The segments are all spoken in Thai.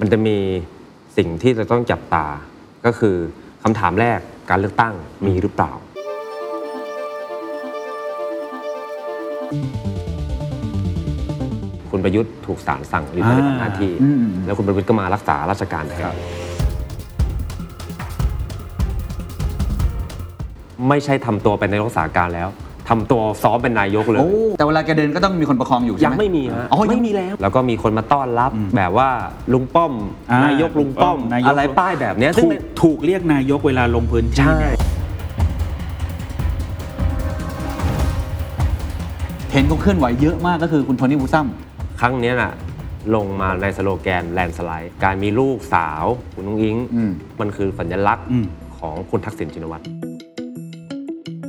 มันจะมีสิ่งที่จะต้องจับตา ก็คือคำถามแรกการเลือกตั้งมีหรือเปล่า คุณประยุทธ์ถูกศาลสั่งหรือปฏิบัติหน้าที่อืมแล้วคุณประยุทธ์ก็มารักษาราชการแทนไม่ใช่ทำตัวเป็นนายกรักษาการแล้ว ทำตัวซ้อมเป็นนายกเลย โอ้แต่เวลาแกเดินก็ต้องมีคนประคองอยู่ใช่ยัไหงมไม่มีฮะอ๋อยังไม่มีแล้ว แล้วก็มีคนมาต้อนรับแบบว่าลุงป้อม อ่านายกลุงป้อม นายก อะไรป้ายแบบเนี้ยซึ่งถูกถูกเรียกนายกเวลาลงพื้นที่ใช่ เนี่ยเห็นเขาเคลื่อนไหวเยอะมากก็คือคุณโทนี่วูซัม ครั้งเนี้ยน่ะลงมาในสโลแกนแลนสไลด์ การมีลูกสาวคุณนุ้งอิงอืม มันคือสัญลักษณ์อืม ของคุณทักษิณชินวัตร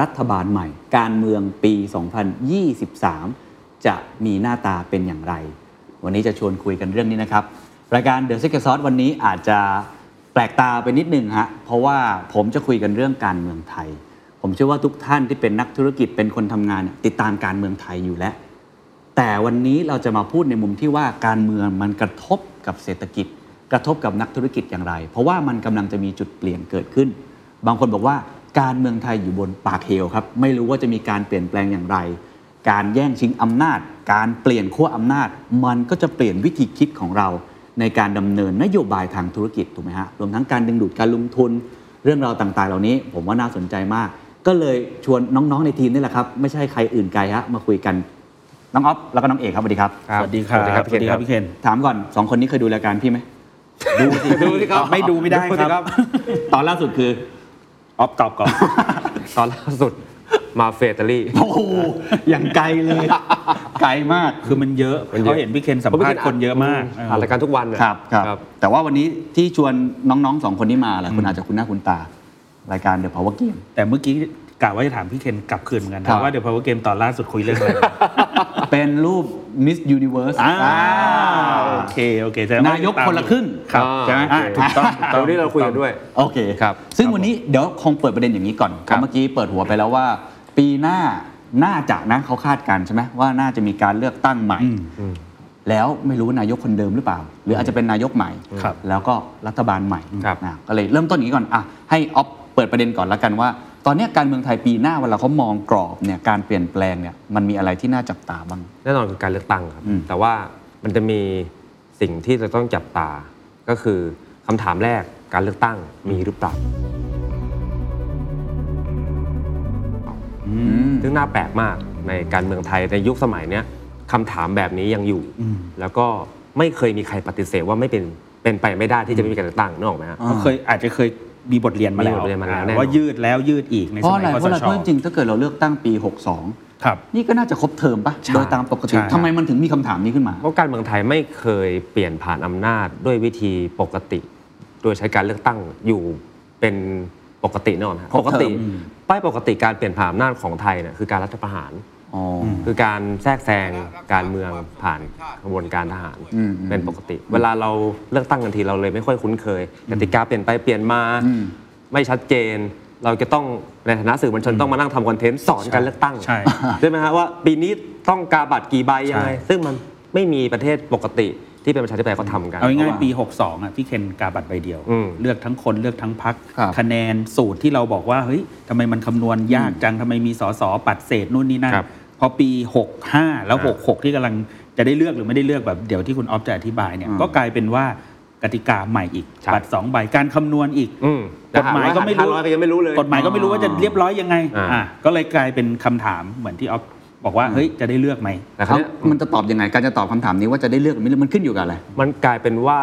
รัฐบาลใหม่ การเมืองปี 2023 จะมีหน้าตาเป็นอย่างไร วันนี้จะชวนคุยกันเรื่องนี้นะครับ รายการ The Secret Sauce วันนี้อาจจะแปลกตาไปนิดหนึ่งฮะเพราะว่าผมจะคุยกันเรื่องการเมืองไทย ผมเชื่อว่าทุกท่านที่เป็นนักธุรกิจเป็นคนทำงาน ติดตามการเมืองไทยอยู่แล้ว แต่วันนี้เราจะมาพูดในมุมที่ว่าการเมืองมันกระทบกับเศรษฐกิจ กระทบกับนักธุรกิจอย่างไร เพราะว่ามันกำลังจะมีจุดเปลี่ยนเกิดขึ้น บางคนบอกว่า การเมืองไทยอยู่บนปากเหวครับ ไม่รู้ว่าจะมีการเปลี่ยนแปลงอย่างไร การแย่งชิงอำนาจ การเปลี่ยนขั้วอำนาจ มันก็จะเปลี่ยนวิธีคิดของเรา ในการดำเนินนโยบายทางธุรกิจถูกไหมฮะรวมทั้งการดึงดูดการลงทุน เรื่องราวต่างๆ เหล่านี้ ผมว่าน่าสนใจมาก ก็เลยชวนน้องๆในทีมนี่แหละครับไม่ใช่ใครอื่นไกลฮะมาคุยกันน้องอ๊อฟแล้วก็น้องเอกครับสวัสดีครับสวัสดีครับสวัสดีครับสวัสดีครับพี่เคนถามก่อนสองคนนี้เคยดูรายการพี่ไหมดูสิดูสิครับไม่ดูไม่ได้ดูสิคครัรับบตอนล่าสุดคือ ออฟกอบกอบตอนล่าสุดมาเฟเตอรี่ โอ้โหอย่างไกลเลย ไกลมากคือมันเยอะมันเยอะ เขาเห็นพี่เคนสัมภาษณ์คนเยอะมากเออ อ่านรายการทุกวันน่ะ ครับครับแต่ว่าวันนี้ที่ชวนน้องๆสองคนนี้มาแหละคุณอาจจะคุ้นหน้าคุ้นตา รายการ The Power Game แต่เมื่อกี้ กะว่าจะถามพี่เคนกลับคืนเหมือนกันครันะบว่าเดี๋ยวพอเกมตอนล่าสุดคุยเรื่องอะไร เป็นรูป Miss Universe อ่าอ่าโอเคโอเคแสดงว่นายกคนละครึ่งครับอ่าใช่ไหมโอเคถูกต้องถูกต้องเดี๋ยวนี้เราคุยกันด้วย โอเคครับ ซึ่งวันนี้เดี๋ยวคงเปิดประเด็นอย่างนี้ก่อนเพครับราะเมื่อกี้เปิดหัวไปแล้วว่า ปีหน้าน่าจะนะเขาคาดการณ์ใช่ไหมว่าน่าจะมีการเลือกตั้งใหม่อืมแล้วไม่รู้ว่านายกคนเดิมหรือเปล่า หรืออาจจะเป็นนายกใหม่ครับแล้วก็รัฐบาลใหม่ครับนะก็เลยเริ่มต้นอย่างนี้ก่อนอะให้ออฟเปิดประเด็นก่อนแล้วกันว่า ตอนเนี้ยการเมืองไทยปีหน้าเวลาเขามองกรอบเนี่ยการเปลี่ยนแปลงเนี่ยมันมีอะไรที่น่าจับตาบ้าง แน่นอนคือการเลือกตั้งครับ อืม แต่ว่ามันจะมีสิ่งที่จะต้องจับตา ก็คือคำถามแรกการเลือกตั้งมีหรือเปล่า ซึ่งน่าแปลกมากในการเมืองไทยในยุคสมัยเนี้ยคำถามแบบนี้ยังอยู่ แล้วก็ไม่เคยมีใครปฏิเสธว่าไม่เป็นเป็นไปไม่ได้ที่จะไม่มีการเลือกตั้งนึกออกไหมฮะก็เคยอาจจะเคย มีบทเรียนมาแล้ว มีบทเรียนมาแล้วแน่นอน ว่ายืดแล้วยืดอีกในเพสราะมัอะยไรคเพสราะอะไรช เพราะจริงๆถ้าเกิดเราเลือกตั้งปี 62 ครับ นี่ก็น่าจะครบเทอมปะใช่โดยตามปกติใช่ ทำไมมันถึงมีคำถามนี้ขึ้นมา เพราะการเมืองไทยไม่เคยเปลี่ยนผ่านอำนาจด้วยวิธีปกติ โดยใช้การเลือกตั้งอยู่เป็นปกติแน่นอนฮะครบปกติเทอมอืมป้ายปกติการเปลี่ยนผ่านอำนาจของไทยเนี่ยคือการรัฐประหารอ๋ออ คือการแทรกแซงการเมืองผ่านกระบวนการทหารอืมอืมเป็นปกติ เวลาเราเลือกตั้งกันทีเราเลยไม่ค่อยคุ้นเคยกติกาเปลี่ยนไปเปลี่ยนมาอืมไม่ชัดเจน เราจะต้องในฐานะสื่อมวลชนต้องมานั่งทำคอนเทนต์สอนการเลือกตั้งใช่ใช่ไหมฮะว่าปีนี้ต้องกาบัตรกี่ใบยังไงใช่ซึ่งมันไม่มีประเทศปกติ ที่เป็นประชาธิปไตยเขาทำกัน เอาง่ายเพราะว่าๆปี 62อะพี่เคนกาบัตรใบเดียว อืมเลือกทั้งคนเลือกทั้งพักครับคะแนนสูตรที่เราบอกว่าเฮ้ยทำไมมันคำนวณยากจังทำไมมีสสปัดเศษนู่นนี่นั่นครับพอปี 65 แล้วอ่า66 ที่กำลังจะได้เลือกหรือไม่ได้เลือกแบบเดี๋ยวที่คุณออฟจะอธิบายเนี่ยอืมก็กลายเป็นว่ากติกาใหม่อีกครับบัตรสองใบการคำนวณอีก อืมกฎหมายก็ไม่รู้ห้าร้อยก็ยังไม่รู้เลย กฎหมายก็ไม่รู้ว่าจะเรียบร้อยยังไงอ่า อะก็เลยกลายเป็นคำถามเหมือนที่ออฟ บอกว่าเฮ้ยจะได้เลือกไหมแต่คราวเขาเนี้ยมันจะตอบยังไง การจะตอบคำถามนี้ว่าจะได้เลือกหรือไม่เลือกมันขึ้นอยู่กับอะไร มันกลายเป็นว่า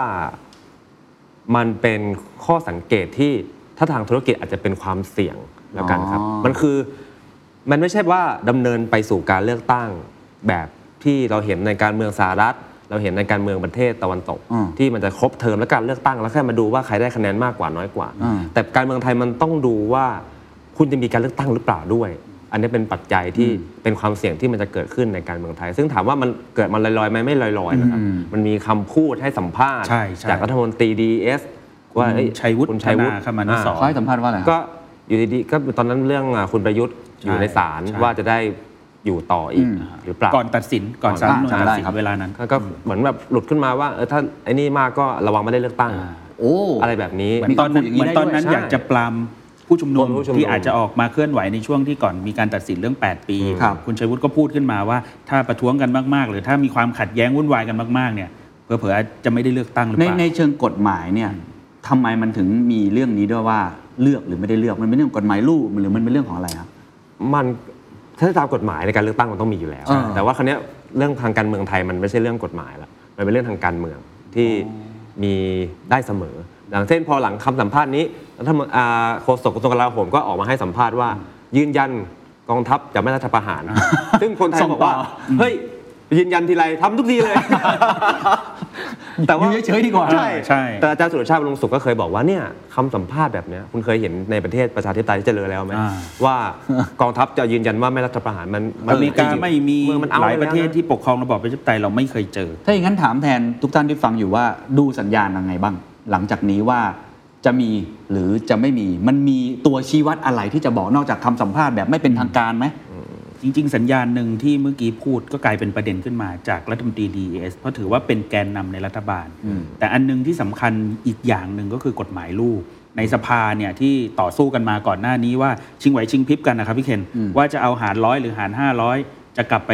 มันเป็นข้อสังเกตที่ถ้าทางธุรกิจอาจจะเป็นความเสี่ยงแล้วกันครับอ๋อมันคือมันไม่ใช่ว่าดำเนินไปสู่การเลือกตั้งแบบที่เราเห็นในการเมืองสหรัฐ เราเห็นในการเมืองประเทศตะวันตกอืมที่มันจะครบเทอมแล้วการเลือกตั้งแล้วแค่มาดูว่าใครได้คะแนนมากกว่าน้อยกว่าอืมแต่การเมืองไทยมันต้องดูว่าคุณจะมีการเลือกตั้งหรือเปล่าด้วย อันนี้เป็นปัจจัยที่เป็นความเสี่ยงที่มันจะเกิดขึ้นในการเมืองไทย ซึ่งถามว่ามันเกิดมันลอยๆไหมไม่ลอยๆนะครับอืมมันมีคำพูดให้สัมภาษณ์ใช่ใช่จากรัฐมนตรีดีเอสว่าเอ้ชัยวุฒิคุณชัยวุฒิธนาคมานุสรณ์เขาให้สัมภาษณ์ว่าอะไรครับก็อยู่ดีๆก็ตอนนั้นเรื่องอะคุณประยุทธ์อยู่ในศาลใช่ว่าจะได้อยู่ต่ออีกอืมหรือเปล่าก่อนตัดสินก่อนศาลรัฐธรรมนูญใช่ตัดได้สินครับเวลานั้นก็ก็เหมือนแบบหลุดขึ้นมาว่าเออถ้าไอ้นี่มากก็ระวังไม่ได้เลือกตั้งโอ้อะไรแบบนี้เหมือนตอนนั้นมีคำพูดอย่างนี้เหมือนตอนนั้นได้ด้วยอยากจะปราม ผู้ชุมนุมผู้ชุมนุมที่อาจจะออกมาเคลื่อนไหวในช่วงที่ก่อนมีการตัดสินเรื่อง 8 ปีครับคุณชัยวุฒิก็พูดขึ้นมาว่า ถ้าประท้วงกันมากๆ หรือถ้ามีความขัดแย้งวุ่นวายกันมากๆเนี่ยเผลอๆจะไม่ได้เลือกตั้งหรือในเปล่าในเชิงกฎหมายเนี่ยทำไมมันถึงมีเรื่องนี้ด้วยว่าเลือกหรือไม่ได้เลือกมันเป็นเรื่องกฎหมายลูกหรือมันเป็นเรื่องของอะไรครับมันถ้าตามกฎหมายในการเลือกตั้งมันต้องมีอยู่แล้วอ่าแต่ว่าครั้นี้ยเรื่องทางการเมืองไทยมันไม่ใช่เรื่องกฎหมายละมันเป็นเรื่องทางการเมืองที่มีได้เสมอ อย่างเช่นพอหลังคำสัมภาษณ์นี้รัฐมนอ่าโฆษกกระทรวงกลาโหมก็ออกมาให้สัมภาษณ์ว่า ยืนยันกองทัพจะไม่รัฐประหาร ซึ่งคนไทยส่งบอกว่าต่อเฮ้ยยืนยันทีไรทำทุกทีเลย แต่ว่าอยู่เฉยๆดีกว่าใช่ใช่แต่อาจารย์สุรชาติบำรุงสุขก็เคยบอกว่าเนี่ยคำสัมภาษณ์แบบเนี้ยคุณเคยเห็นในประเทศประชาธิปไตยที่เจริญแล้วไหมอ่าว่ากองทัพจะยืนยันว่าไม่รัฐประหารมันอเมริกาจงๆไม่มีเมืองมันเอาหลายประเทศไแล้วนที่ปกครองระบอบประชาธิปไตยเราไม่เคยเจอ ถ้าอย่างนั้นถามแทนทุกท่านที่ฟังอยู่ว่าดูสัญญาณยังไงบ้าง หลังจากนี้ว่าจะมีหรือจะไม่มีมันมีตัวชี้วัดอะไรที่จะบอกนอกจากคำสัมภาษณ์แบบไม่เป็นทางการไหมจริง ๆ สัญญาณหนึ่งที่เมื่อกี้พูดก็กลายเป็นประเด็นขึ้นมาจากรัฐมนตรี DES เพราะถือว่าเป็นแกนนำในรัฐบาลอืมแต่อันหนึงที่สำคัญอีกอย่างหนึ่งก็คือกฎหมายลูก ในสภาเนี่ยที่ต่อสู้กันมาก่อนหน้านี้ว่าชิงไหวชิงพริบกันนะครับพี่เคนอืมว่าจะเอาหารร้อยหรือหาร 500 จะกลับไป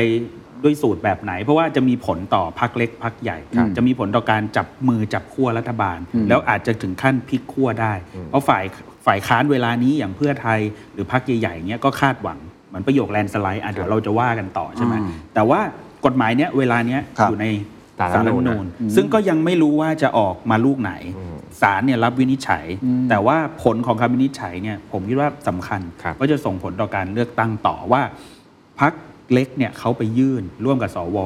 ด้วยสูตรแบบไหน เพราะว่าจะมีผลต่อพักเล็กพักใหญ่ครับจะมีผลต่อการจับมือจับขั้วรัฐบาลอืมแล้วอาจจะถึงขั้นพลิกขั้วได้ เพราะฝ่ายฝ่ายค้านเวลานี้อย่างเพื่อไทยหรือพักใหญ่ๆเนี้ยก็คาดหวังเหมือนประโยคแลนด์สไลด์อะเดี๋ยวเราจะว่ากันต่อใช่ไหมอืมแต่ว่ากฎหมายเนี้ยเวลาเนี้ยครับอยู่ในศาลสารรัรัฐฐธรรมธรรมนูนูญญซึ่งก็ยังไม่รู้ว่าจะออกมารูปไหนอืมศาลเนี่ยรับวินิจฉัยอืมแต่ว่าผลของคำวินิจฉัยเนี่ยผมคิดว่าสำคัญครับก็จะส่งผลต่อการเลือกตั้งต่อว่าพรรคเล็กเนี่ยเขาไปยื่นร่วมกับสว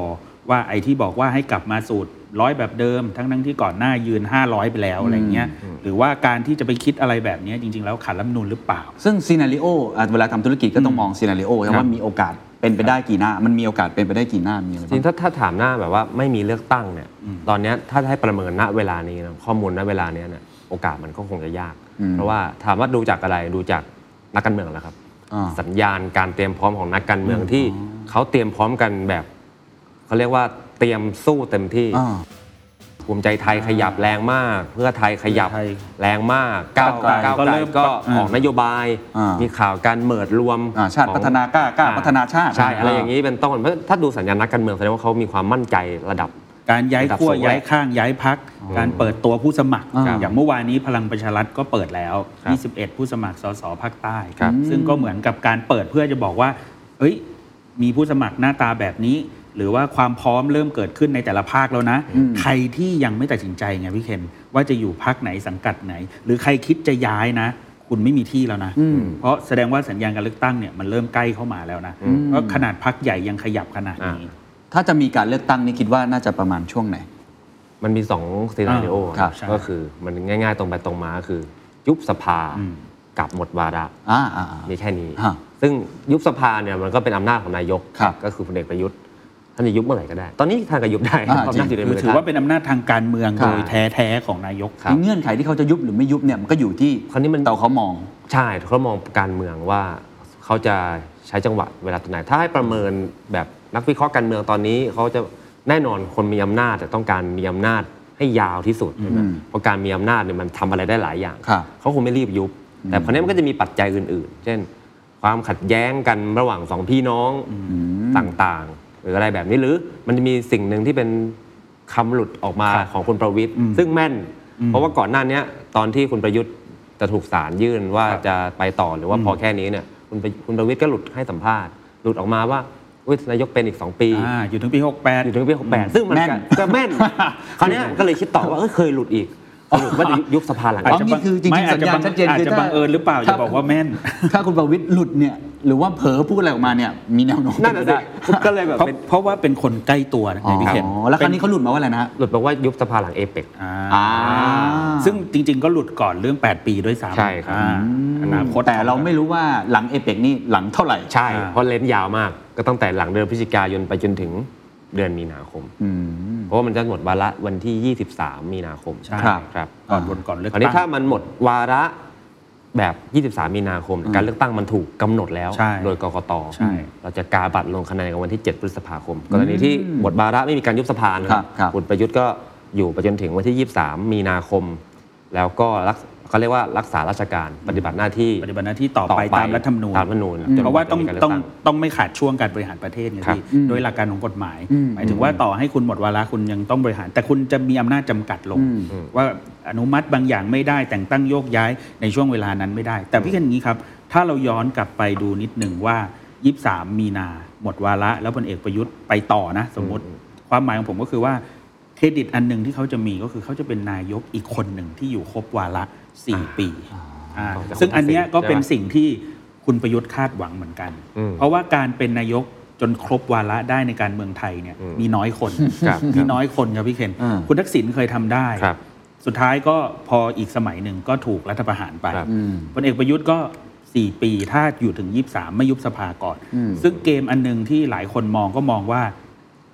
ว่าไอ้ที่บอกว่าให้กลับมาสูตรร้อยแบบเดิม ทั้งทั้งๆที่ก่อนหน้ายืน 500 ไปแล้วอะไรเงี้ยหรือว่าการที่จะไปคิดอะไรแบบเนี้ยจริง ๆ แล้วขัดรัฐธรรมนูญหรือเปล่า ซึ่ง scenario เวลาทำธุรกิจก็ต้องมอง scenario ครับว่ามีโอกาสเป็นไปได้กี่หน้า มันมีโอกาสเป็นไปได้กี่หน้ามีอะไรจริบ้างงถ้าถ้าถามหน้าแบบว่าไม่มีเลือกตั้งเนี่ยตอนเนี้ยถ้าให้ประเมินณเวลานี้นะข้อมูลณเวลาเนี้ยเนี่ยโอกาสมันก็คงจะยากอืมเพราะว่าถามว่าดูจากอะไรดูจากนักการเมืองแหละครับอ่า สัญญาณการเตรียมพร้อมของนักการเมืองที่เขาเตรียมพร้อมกันแบบเขาเรียกว่าเตรียมสู้เต็มที่อ่าภูมิใจไทยขยับแรงมาก เพื่อไทยขยับเพื่อไทยแรงมากก้าวก้าวไกลก้าวก็ไกลเริ่มก็อ่าออกนโยบายอ่ามีมีข่าวการเมิดรวมอ่าชาติของพัฒนากล้ากล้าพัฒนาชาติใช่อะไรอ่าอย่างนี้เป็นต้นเพราะถ้าดูสัญญาณนักการเมืองแสดงว่าเขามีความมั่นใจระดับ การย้ายระดับขั้วสูงย้ายข้างย้ายพัก การเปิดตัวผู้สมัครครับอย่างเมื่อวานนี้พลังประชารัฐก็เปิดแล้วครับ21 ผู้สมัครสสภาคใต้ครับซึ่งก็เหมือนกับการเปิดเพื่อจะบอกว่าเฮ้ยมีผู้สมัครหน้าตาแบบนี้ หรือว่าความพร้อมเริ่มเกิดขึ้นในแต่ละภาคแล้วนะอืมใครที่ยังไม่ตัดสินใจไงพี่เคนว่าจะอยู่พักไหนสังกัดไหน หรือใครคิดจะย้ายนะคุณไม่มีที่แล้วนะอืมเพราะแสดงว่าสัญญาณการเลือกตั้งเนี่ยมันเริ่มใกล้เข้ามาแล้วนะอืมเพราะขนาดพักใหญ่ยังขยับขนาดนี้ ถ้าจะมีการเลือกตั้งนี่คิดว่าน่าจะประมาณช่วงไหน มันมีสองซีนารีโอครับใช่ ก็คือมันง่ายๆตรงไปตรงมาก็คือ ยุบสภาอืม กับหมดวาระ อ่าอ่าอ่า มีแค่นี้ ฮะซึ่งยุบสภาเนี่ยมันก็เป็นอำนาจของนายก ครับก็คือพลเอกประยุทธ์ ท่านจะยุบเมื่อไหร่ก็ได้ ตอนนี้ท่านก็ยุบได้อ่าเพราะอำนาจอยู่ในคืมืออถือท่านว่าเป็นอำนาจทางการเมืองครับโดยแท้ๆของนายก ครับเงื่อนไขที่เขาจะยุบหรือไม่ยุบเนี่ยมันก็อยู่ที่คราวนี้มัน แต่เขามอง ใช่เขามองการเมืองว่าเขาจะใช้จังหวะเวลาตรงไหน ถ้าให้ประเมินแบบ นักวิเคราะห์การเมืองตอนนี้เขาจะแน่นอนคนมีอำนาจแต่ต้องการมีอำนาจให้ยาวที่สุดใช่ไหมอืมเพราะการมีอำนาจเนี่ยมันทำอะไรได้หลายอย่างครับเขาคงไม่รีบยุบ แต่คราวนี้มันก็จะมีปัจจัยอื่น ๆ เช่น ความขัดแย้งกันระหว่างสองพี่น้องต่างๆ หรืออะไรแบบนี้หรือมันจะมีสิ่งหนึ่งที่เป็นคำหลุดออกมาครับของคุณประวิทย์อืมซึ่งแม่น เพราะว่าก่อนหน้าเนี้ยตอนที่คุณประยุทธ์จะถูกศาลยื่นว่าครับจะไปต่อหรือว่าพอแค่นี้เนี่ยคุณประคุณประวิทย์ก็หลุดให้สัมภาษณ์ หลุดออกมาว่า อุ๊ยนายกเป็นอีก 2 ปี อ่าอยู่ถึงปี 68 อยู่ถึงปี68 ซึ่งมันแม่นก็ก็แม่น คราวเนี้ยก็เลยคิดต่อว่าเอ้ยเคยหลุดอีกสรุปว่าจะยุบสภาหลังอาจอ๋อจะนี่คือจริงๆไม่อาจจะสัญญาณบังชัดเจนอาจคือจะถ้าบังเอิญหรือเปล่าถ้าจะบอกว่าแม่น ถ้าคุณประวิตรหลุดเนี่ย หรือว่าเผลอพูดอะไรออกมาเนี่ยมีแนวโน้มนั่นน่ะเป็สิไปได้ก็เลยแบบเพราะเป็นเพราะว่าเป็นคนใกล้ตัวนะอ๋ไงพี่เคนอแล้วครั้งนี้เขาหลุดมาว่าอะไรนะฮะหลุดบอกว่ายุบสภาหลังเอเปกอ่าอ่าซึ่งจริง ๆ ก็หลุดก่อนเรื่อง 8 ปีด้วยซ้ำใช่ครับอ่าอนาคตแต่เราไม่รู้ว่าหลังเอเปกนี่หลังเท่าไหร่ใช่อ่าเพราะเลนส์ยาวมากก็ตั้งแต่หลังเดือนพฤศจิกายนไปจนถึงเดือนมีนาคมอืมเพราะว่ามันจะหมดวาระวันที่ 23 มีนาคมใช่ครับครับก่อนวนก่อนเลือกคราวนี้ตั้งถ้ามันหมดวาระ แบบ 23 มีนาคม การเลือกตั้งมันถูกกำหนดแล้วใช่โดยกกตใช่เราจะกาบัตรลงคะแนนกันวันที่ 7 พฤษภาคม กรณีที่หมดวาระไม่มีการยุบสภานะคครัรับบครับคุณประยุทธ์ก็อยู่ไปจนถึงวันที่ 23 มีนาคม แล้วก็รัก เขาเรียกว่ารักษาราชการปฏิบัติหน้าที่ปฏิบัติหน้าที่ต่อไปตามรัฐธรรมนูญตามรัฐธรรมนูญจนเพราะว่าต้องกจะมีกต้องลืกต้องไม่ขาดช่วงการบริหารประเทศไงครับพี่โดยหลักการของกฎหมาย หมายถึงว่าต่อให้คุณหมดวาระคุณยังต้องบริหาร แต่คุณจะมีอำนาจจำกัดลง ว่าอนุมัติบางอย่างไม่ได้แต่งตั้งโยกย้ายในช่วงเวลานั้นไม่ได้ แต่พี่เคนอย่างนี้ครับถ้าเราย้อนกลับไปดูนิดหนึ่งว่า 23 มีนาหมดวาระ แล้วพลเอกประยุทธ์ไปต่อนะ สมมติความหมายของผมก็คือว่าเครดิตอันหนึ่งที่เขาจะมีก็คือเขาจะเป็นนายกอีกคนหนึ่งที่อยู่ครบวาระ 4 ปีาต่อจากซึ่งอันเนี้ยก็เป็นใช่ไหมสิ่งที่คุณประยุทธ์คาดหวังเหมือนกันอืมเพราะว่าการเป็นนายกจนครบวาระได้ในการเมืองไทยเนี่ยอืมมีน้อยคนครับมีน้อยคนครับพี่เคนอ่าคุณทักษิณเคยทำได้ครับสุดท้ายก็พออีกสมัยหนึ่งก็ถูกรัฐประหารไปครับอืมพลเอกประยุทธ์ก็ 4 ปีถ้าอยู่ถึง 23 ไม่ยุบสภาก่อนอืมซึ่งเกมอันหนึงที่หลายคนมองก็มองว่า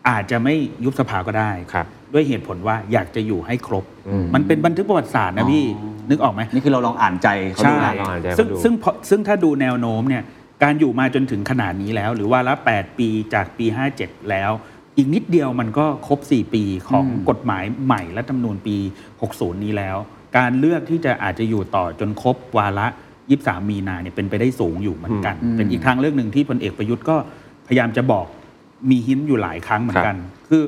อาจจะไม่ยุบสภาก็ได้ครับ ด้วยเหตุผลว่าอยากจะอยู่ให้ครบอืมมันเป็นบันทึกประวัติศาสตร์นะพี่ นึกออกไหมนี่คือเราลองอ่านใจเขาดูใช่นะลองอ่านใจเขาซึ่งดูซึ่งพอซึ่งถ้าดูแนวโน้มเนี่ยการอยู่มาจนถึงขนาดนี้แล้ว หรือว่าละ 8 ปีจากปี 57 แล้ว อีกนิดเดียวมันก็ครบ 4 ปีของอืมกฎหมายใหม่รัฐธรรมนูญปี 60 นี้แล้ว การเลือกที่จะอาจจะอยู่ต่อจนครบวาระ 23 มีนาเนี่ยเป็นไปได้สูงอยู่เหมือนกันอืมเป็นอีกทางเลือกหนึ่งที่พลเอกประยุทธ์ก็พยายามจะบอกมีหินอยู่หลายครั้งเหมือนกัน คือ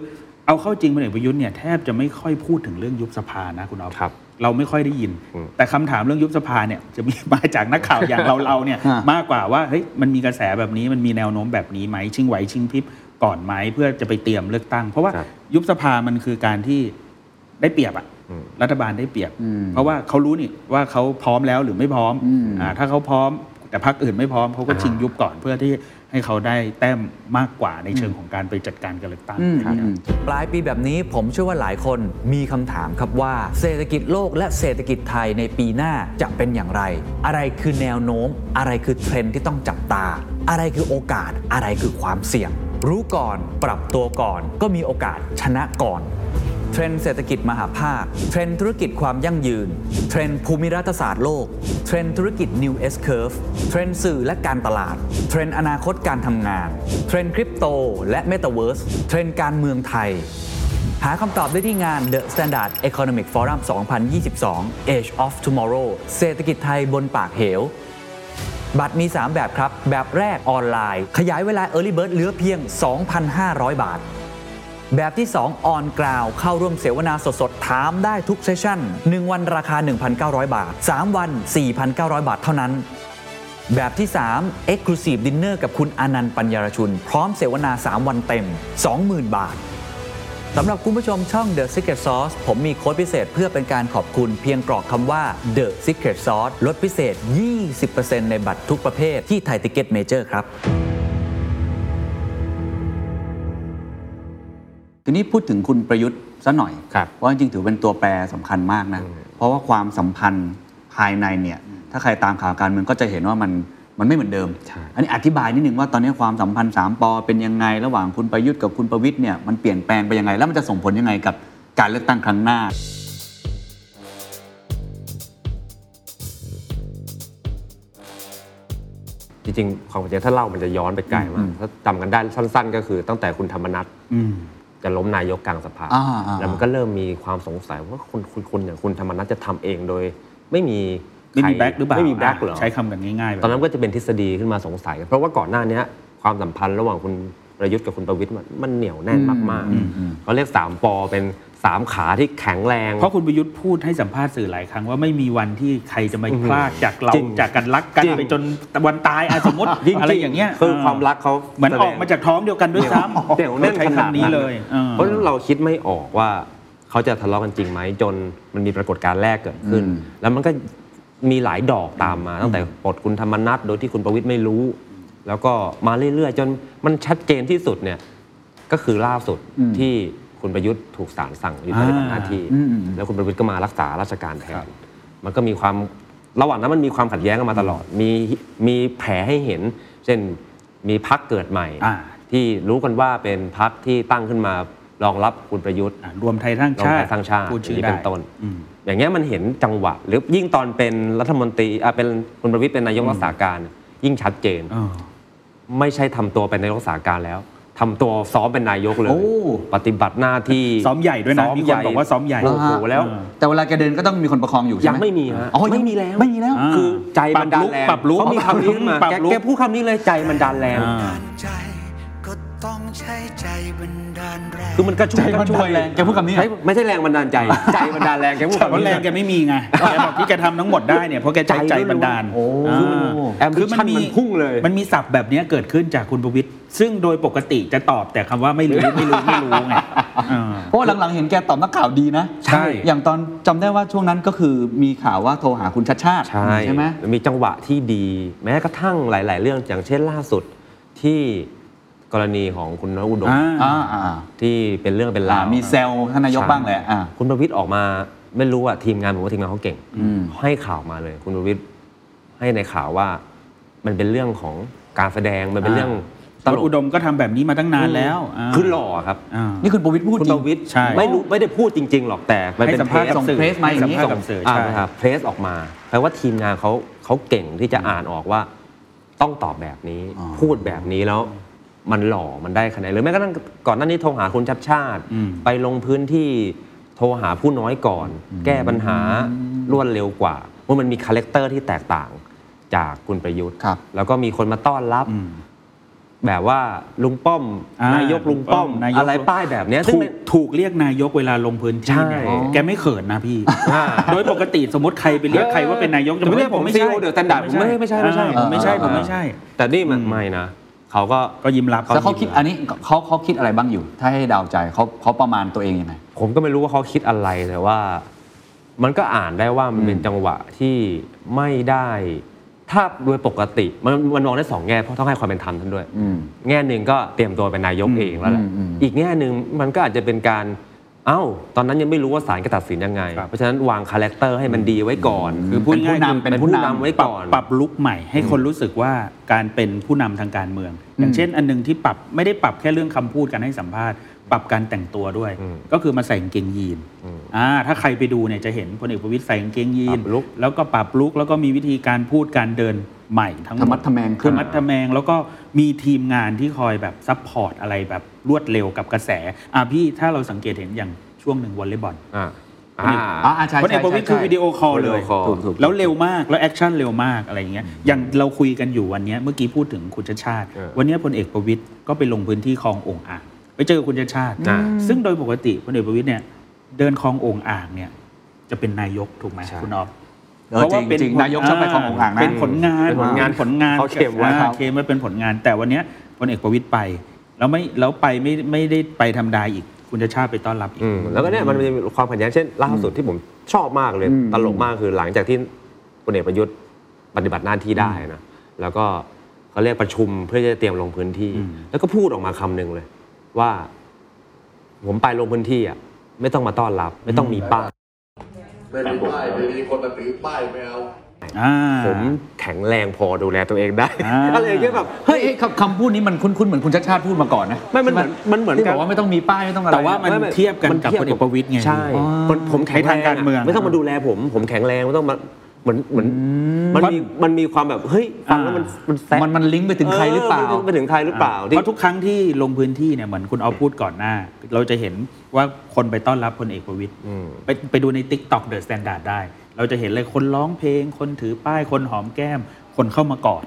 เอาเข้าจริงพลเอกประยุทธ์เนี่ยแทบจะไม่ค่อยพูดถึงเรื่องยุบสภานะคุณอ๊อฟครับ เราไม่ค่อยได้ยินอืมแต่คำถามเรื่องยุบสภาเนี่ยจะมีมาจากนักข่าวอย่างเราเราๆเนี่ยฮะมากกว่าว่าเฮ้ยมันมีกระแสแบบนี้มันมีแนวโน้มแบบนี้ไหมชิงไหวชิงพริบก่อนไหมเพื่อจะไปเตรียมเลือกตั้ง เพราะว่าครับยุบสภามันคือการที่ได้เปรียบอะอืมรัฐบาลได้เปรียบอืมเพราะว่าเขารู้นี่ว่าเขาพร้อมแล้วหรือไม่พร้อมอืมอ่าถ้าเขาพร้อมแต่พรรคอื่นไม่พร้อมเขาก็อ่าชิงยุบก่อนเพื่อที่ ให้เขาได้แต้มมากกว่าในเชิงของการไปจัดการการเลือกตั้งอืมครับอืมปลายปีแบบนี้ผมเชื่อว่าหลายคนมีคำถามครับว่า เศรษฐกิจโลกและเศรษฐกิจไทยในปีหน้าจะเป็นอย่างไร อะไรคือแนวโน้ม อะไรคือเทรนด์ที่ต้องจับตา อะไรคือโอกาสอะไรคือความเสี่ยง รู้ก่อนปรับตัวก่อน ก็มีโอกาสชนะก่อน เทรนด์เศรษฐกิจมหภาค เทรนด์ธุรกิจความยั่งยืน เทรนด์ภูมิรัฐศาสตร์โลก เทรนด์ธุรกิจ New S Curve เทรนด์สื่อและการตลาด เทรนด์อนาคตการทำงาน เทรนด์คริปโตและ Metaverse เทรนด์การเมืองไทย หาคำตอบได้ที่งาน The Standard Economic Forum 2022 Age of Tomorrow เศรษฐกิจไทยบนปากเหวบัตรมี 3 แบบครับ แบบแรกออนไลน์ ขยายเวลา Early Bird เหลือเพียง 2,500 บาท แบบที่ 2 on ground เข้าร่วมเสวนาสดๆ ถามได้ทุกเซสชั่น 1 วันราคา 1,900 บาท 3 วัน 4,900 บาทเท่านั้น แบบที่ 3 Exclusive Dinner กับคุณอนันต์ปัญญารชุน พร้อมเสวนา 3 วันเต็ม 20,000 บาทสำหรับคุณผู้ชมช่อง The Secret Sauce ผมมีโค้ดพิเศษเพื่อเป็นการขอบคุณเพียงกรอกคำว่า The Secret Sauce ลดพิเศษ 20%ในบัตรทุกประเภทที่ Thaiticketmajor ครับ ทีนี้พูดถึงคุณประยุทธ์ซะหน่อยครับเพราะจริงๆถือเป็นตัวแปรสำคัญมากนะเพราะว่าความสัมพันธ์ภายในเนี่ยถ้าใครตามข่าวการเมืองก็จะเห็นว่ามันมันไม่เหมือนเดิมใช่อันนี้อธิบายนิดนึงว่าตอนนี้ความสัมพันธ์สาม ป.เป็นยังไง ระหว่างคุณประยุทธ์กับคุณประวิตรเนี่ยมันเปลี่ยนแปลงไปยังไง แล้วมันจะส่งผลยังไงกับการเลือกตั้งครั้งหน้า จริงๆความจริงถ้าเล่ามันจะย้อนไปไกลมากถ้าจำกันได้สั้น ๆ ก็คือตั้งแต่คุณธรรมนัฐอืม จะล้มนายกกลางสภาอ่าอ่าแล้วมันก็เริ่มมีความสงสัยว่าคุณคุณคุณอย่างคุณธรรมนัฐจะทำเองโดย ไม่มีไม่มีใคแบ็คหรือเปล่าไม่มีแบ็คเหรอใช้คำกันง่ายๆแบบตอนนั้นก็จะเป็นทฤษฎีขึ้นมาสงสัย เพราะว่าก่อนหน้าเนี้ยความสัมพันธ์ระหว่างคุณประยุทธ์กับคุณประวิตยมันมันเหนียวแน่นมากๆเขาเรียกสามปอเป็น สามขาที่แข็งแรง เพราะคุณประยุทธ์พูดให้สัมภาษณ์สื่อหลายครั้งว่าไม่มีวันที่ใครจะมาพลากจากเราจริงจากกันรักกันจริงไปจนวันตายอะสมมติจริงๆอะไรอย่างเงี้ยคือความรักเขาเหมือนแสดงออกมาจากท้องเดียวกันด้วยซ้ำเดี๋ยวแน่นใช้ขนาดคำนี้เลยออเพราะฉะนั้นเราคิดไม่ออกว่าเขาจะทะเลาะกันจริงไหมจนมันมีปรากฏการณ์แรกเกิดขึ้น แล้วมันก็มีหลายดอกตามมา ตั้งแต่ปลดคุณธรรมนัฐโดยที่คุณประวิตยไม่รู้ แล้วก็มาเรื่อยๆ จนมันชัดเจนที่สุดเนี่ยก็คือล่าสุดอืมที่ คุณประยุทธ์ถูกศาลสั่งหยุดปฏิบัติหน้าที่อืมแล้วคุณประวิทย์ก็มารักษาราชการแทน มันก็มีความระหว่างนั้นมันมีความขัดแย้งกันมาตลอด มีมีแผลให้เห็น เช่นมีพักเกิดใหม่อ่าที่รู้กันว่าเป็นพักที่ตั้งขึ้นมารองรับคุณประยุทธ์อะรวมไทยสร้างรวมชาไทติยสร้างชาติพูดชื่ออย่างนี้ได้เป็นต้นอืมอย่างเงี้ยมันเห็นจังหวะ หรือยิ่งตอนเป็นรัฐมนตรีอะเป็นคุณประวิทย์เป็นนายกรักษาการ ยิ่งชัดเจนเออไม่ใช่ทำตัวเป็นนายกรักษาการแล้ว ทำตัวซ้อมเป็นนายกเลย โอ้ ปฏิบัติหน้าที่ ซ้อมใหญ่ด้วยนะซ้อมีคนบอกว่าซ้อมใหญ่ โอ้โหแล้วเออแต่เวลาแกเดินก็ต้องมีคนประคองอยู่ใช่ยัไหงมไม่มีฮะอ๋อไม่มีแล้วไม่มีแล้ว อ่า คือใจมันดันแรงปรับลุคเขามีคำนี้ขึ้นมาปรับแกลุคแกพูดคำนี้เลยใจมันดันแรง อ่าใจก็ ต้องใช้ใจบันดาลแรงคือมันกระชุ่มใจกมันระชวยดันแรงแกพูดคำนี้เหรอใช่ไม่ใช่แรงบันดาลใจ ใจมันดันแรงแกพูดเพคำราะนี้แรงแกไม่มีไงแกบอกที่แกทำทั้งหมดได้เนี่ยเพราะแกใจใจบันดาลโอ้อ่าแอมบิชันมันพุ่งเลย มันมีศัพท์แบบเนี้ยเกิดขึ้นจากคุณประวิทย์ซึ่งโดยปกติจะตอบแต่คำว่าไม่รู้ไม่รู้ไม่รู้ไงอ่าเพราะว่าหลังๆเห็นแกตอบนักข่าวดีนะใช่อย่างตอนจำได้ว่าช่วงนั้นก็คือมีข่าวว่าโทรหาคุณชัดชาติใช่ไหมมีจังหวะที่ดี แม้กระทั่งหลาย ๆ เรื่องอย่างเช่นล่าสุดที่ กรณีของคุณนอุดมอ่าอ่าอ่าที่เป็นเรื่องเป็นอ่าราวมีเซลท่านนายกบ้างแหละอ่าคุณประวิทย์ออกมาไม่รู้อะทีมงานผมว่าทีมงานเขาเก่งอืมให้ข่าวมาเลย คุณประวิทย์ให้ในข่าวว่า มันเป็นเรื่องของการแสดงมันเป็นเรื่องตตลลกอุดมก็ทำแบบนี้มาตั้งนานแล้วาคือหล่อครับอ่านี่คุณประวิทย์พูดคุณจปริงระวิทย์ใช่ไม่รู้ไม่ได้พูดจริง ๆ หรอกแต่ มันให้เป็นสัมภาษณ์กับส่งสื่อเพรสมาอย่างนี้ให้สัมภาษณ์กับสื่ออ่าใช่นะครับเพรสออกมาแปลว่าทีมงานเขาเขาเก่งที่จะอ่านออกว่า ต้องตอบแบบนี้อ๋อพูดแบบนี้แล้ว มันหล่อมันได้คะแนนหรือแม้กระทั่งก่อนหน้านี้โทรหาคุณชัชชาติอืมไปลงพื้นที่โทรหาผู้น้อยก่อน แก้ปัญหารวดเร็วกว่าเพราะมันมี character ที่แตกต่างจากคุณประยุทธ์ครับแล้วก็มีคนมาต้อนรับอืมแบบว่าลุงป้อมอ่านายกลุงป้อมนายกอะไรป้ายแบบเนี้ยซึ่งถูมักนถูกเรียกนายกเวลาลงพื้นที่เนี่ยใช่แกไม่เขินนะพี่อ่าโดยปกติสมมติใครไปเรียกใครว่าเป็นนายกจะไม่เรียกผม CEO The Standard ผมไม่ไม่ใช่ไม่ใช่อ่าผมไม่ใช่ผมไม่ใช่ แต่นี่มันไม่นะ เขาก็ก็ยิ้มรับแล้วเขาคิดอันนี้เขาเขาคิดอะไรบ้างอยู่ ถ้าให้เดาใจเขาเขาประมาณตัวเองยังไงผมก็ไม่รู้ว่าเขาคิดอะไรแต่ว่า มันก็อ่านได้ว่ามันเป็นจังหวะที่ไม่ได้ถ้าโดยปกติมันมันมองได้สองแง่เพราะต้องให้ความเป็นธรรมท่านด้วยอืมแง่หนึ่งก็เตรียมตัวเป็นนายกเองแล้วแหละอืมอืมอีกแง่หนึ่งมันก็อาจจะเป็นการเอ้าตอนนั้นยังไม่รู้ว่าศาลจะตัดสินยังไงครับเพราะฉะนั้นวาง character ให้มันดีไว้ก่อน คือพูดง่ายๆคือเป็นเป็นผู้ผู้นำนำไว้ปรับก่อน ปรับ look ใหม่ให้คนรู้สึกว่าการเป็นผู้นำทางการเมือง อย่างเช่น อันหนึงที่ปรับไม่ได้ปรับแค่เรื่องคำพูดการให้สัมภาษณ์ ปรับการแต่งตัวด้วยอืมก็คือมาใส่กางเกงยีนอืมอ่าถ้าใครไปดูเนี่ยจะเห็นพลเอกประวิตรใส่กางเกงยีนปรับ look แล้วก็ปรับ look แล้วก็มีวิธีการพูดการเดินใหม่ทั้งหมดธรรมัดทะแมงขึ้นธรรมัดทะแมงแล้วก็มีทีมงานที่คอยแบบ support อะไรแบบ รวดเร็วกับกระแสอะพี่ถ้าเราสังเกตเห็นอย่างช่วงหนึ่งวอลเลย์บอลอ่าคนอื่นอ่าอ่าใช่พลเอกประวิตรใช่คือใช่ video call เลย video call ถูกถูกแล้วเร็วมากแล้ว action เร็วมากอะไรอย่างเงี้ยอย่างเราคุยกันอยู่วันเนี้ยเมื่อกี้พูดถึงคุณชัชชาติเออวันเนี้ยพลเอกประวิตรก็ไปลงพื้นที่คลองโอ่งอ่างไปเจอคุณชัชชาติอ่าซึ่งโดยปกติพลเอกประวิตรเนี่ยเดินคลองโอ่งอ่างเนี่ยจะเป็นนายกถูกไหมใช่คุณออฟเออจริงจริงนายกชอบไปคลองโอ่งอ่างนะเป็นผลงานเป็นผลงานผลงานเขาเคลมไว้อ่ครับเคลมไว้เป็นผลงานแต่วันเนี้ยพลเอกประวิตรไป แล้วไม่แล้วไปไม่ไม่ได้ไปธรรมดาอีกคุณชัชชาติไปต้อนรับอีก อืมแล้วก็เนี่ยมันมีความขัดแย้งเช่นล่าสุดที่ผมชอบมากเลย อืม ตลกมากคือหลังจากที่พลเอกประยุทธ์ปฏิบัติหน้าที่ได้นะแล้วก็เขาเรียกประชุมเพื่อจะเตรียมลงพื้นที่อืมแล้วก็พูดออกมาคำหนึ่งเลย ว่า ผมไปลงพื้นที่อะไม่ต้องมาต้อนรับ ไม่ต้องมีป้าย ไม่มีป้ายไม่มีคนมาถือป้ายไม่เอาอ่า ผมแข็งแรงพอดูแลตัวเองได้อ่าอะไรอย่างเงี้ยแบบเฮ้ยเอ้ยคำคำพูดนี้มันคุ้นๆเหมือนคุณชัดชาติพูดมาก่อนนะไม่มันเหมือนมันเหมือนที่กับอกว่าไม่ต้องมีป้ายไม่ต้องอะไรแต่ว่ามันไม่ไม่เทียบกันมันกับเทียบพลเอกประวิตยไงใช่อ๋อผมผมแข็งแรงในทางการเมืองไม่ต้องมาดูแลผมผมแข็งแรงไม่ต้องมาเหมือนเหมือนมันมีมันมีความแบบเฮ้ยฟังแล้วมันมันแซะมันมันลิงก์ไปถึงใครหรือเปล่าไปถึงใครหรือเปล่าเพที่ราะทุกครั้งที่ลงพื้นที่เนี่ยเหมือนคุณเอาพูดก่อนหน้า เราจะเห็นว่าคนไปต้อนรับพลเอกประวิตยอืมไปไปดูใน t ิ k t o k The Standard ได้ เราจะเห็นเลยคนร้องเพลง คนถือป้ายคนหอมแก้ม คนเข้ามากอด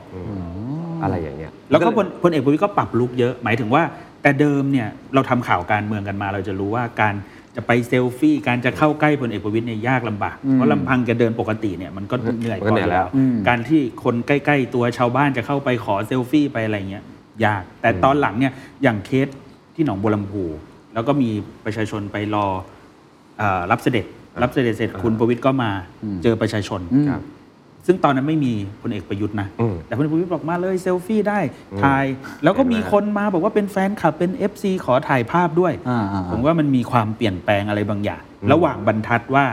อะไรอย่างเงี้ย แล้วก็พลพลเอกประวิตยก็ปรับลุกเยอะ หมายถึงว่า แต่เดิมเนี่ยเราทำข่าวการเมืองกันมา เราจะรู้ว่าการจะไปเซลฟี่ การจะเข้าใกล้พลเอกประวิตยเนี่ยยากลำบาก เพราะลำพังแกเดินปกติเนี่ยมันก็เหนื่อยมันก็เหนื่อยแล้วอืมการที่คนใกล้ ๆ ตัวชาวบ้านจะเข้าไปขอเซลฟี่ไปอะไรเงี้ยยาก แต่ตอนหลังเนี่ยอย่างเคสที่หนองบัวลำพูแล้วก็มีประชาชนไปรอเออรับเสด็จ รับเสด็จเสร็จคุณประวิตยก็มาเจอประชาชนอืมครับซึ่งตอนนั้นไม่มีพลเอกประยุทธ์นะอืมแต่พลเอกประยุทธ์บอกมาเลยเซลฟี่ได้ถ่าย แล้วก็มีเห็นไหมคนมาบอกว่าเป็นแฟนคลับเป็น FC ขอถ่ายภาพด้วยอ่าอ่าอ่าผมว่ามันมีความเปลี่ยนแปลงอะไรบางอย่าง ระหว่างบรรทัดว่า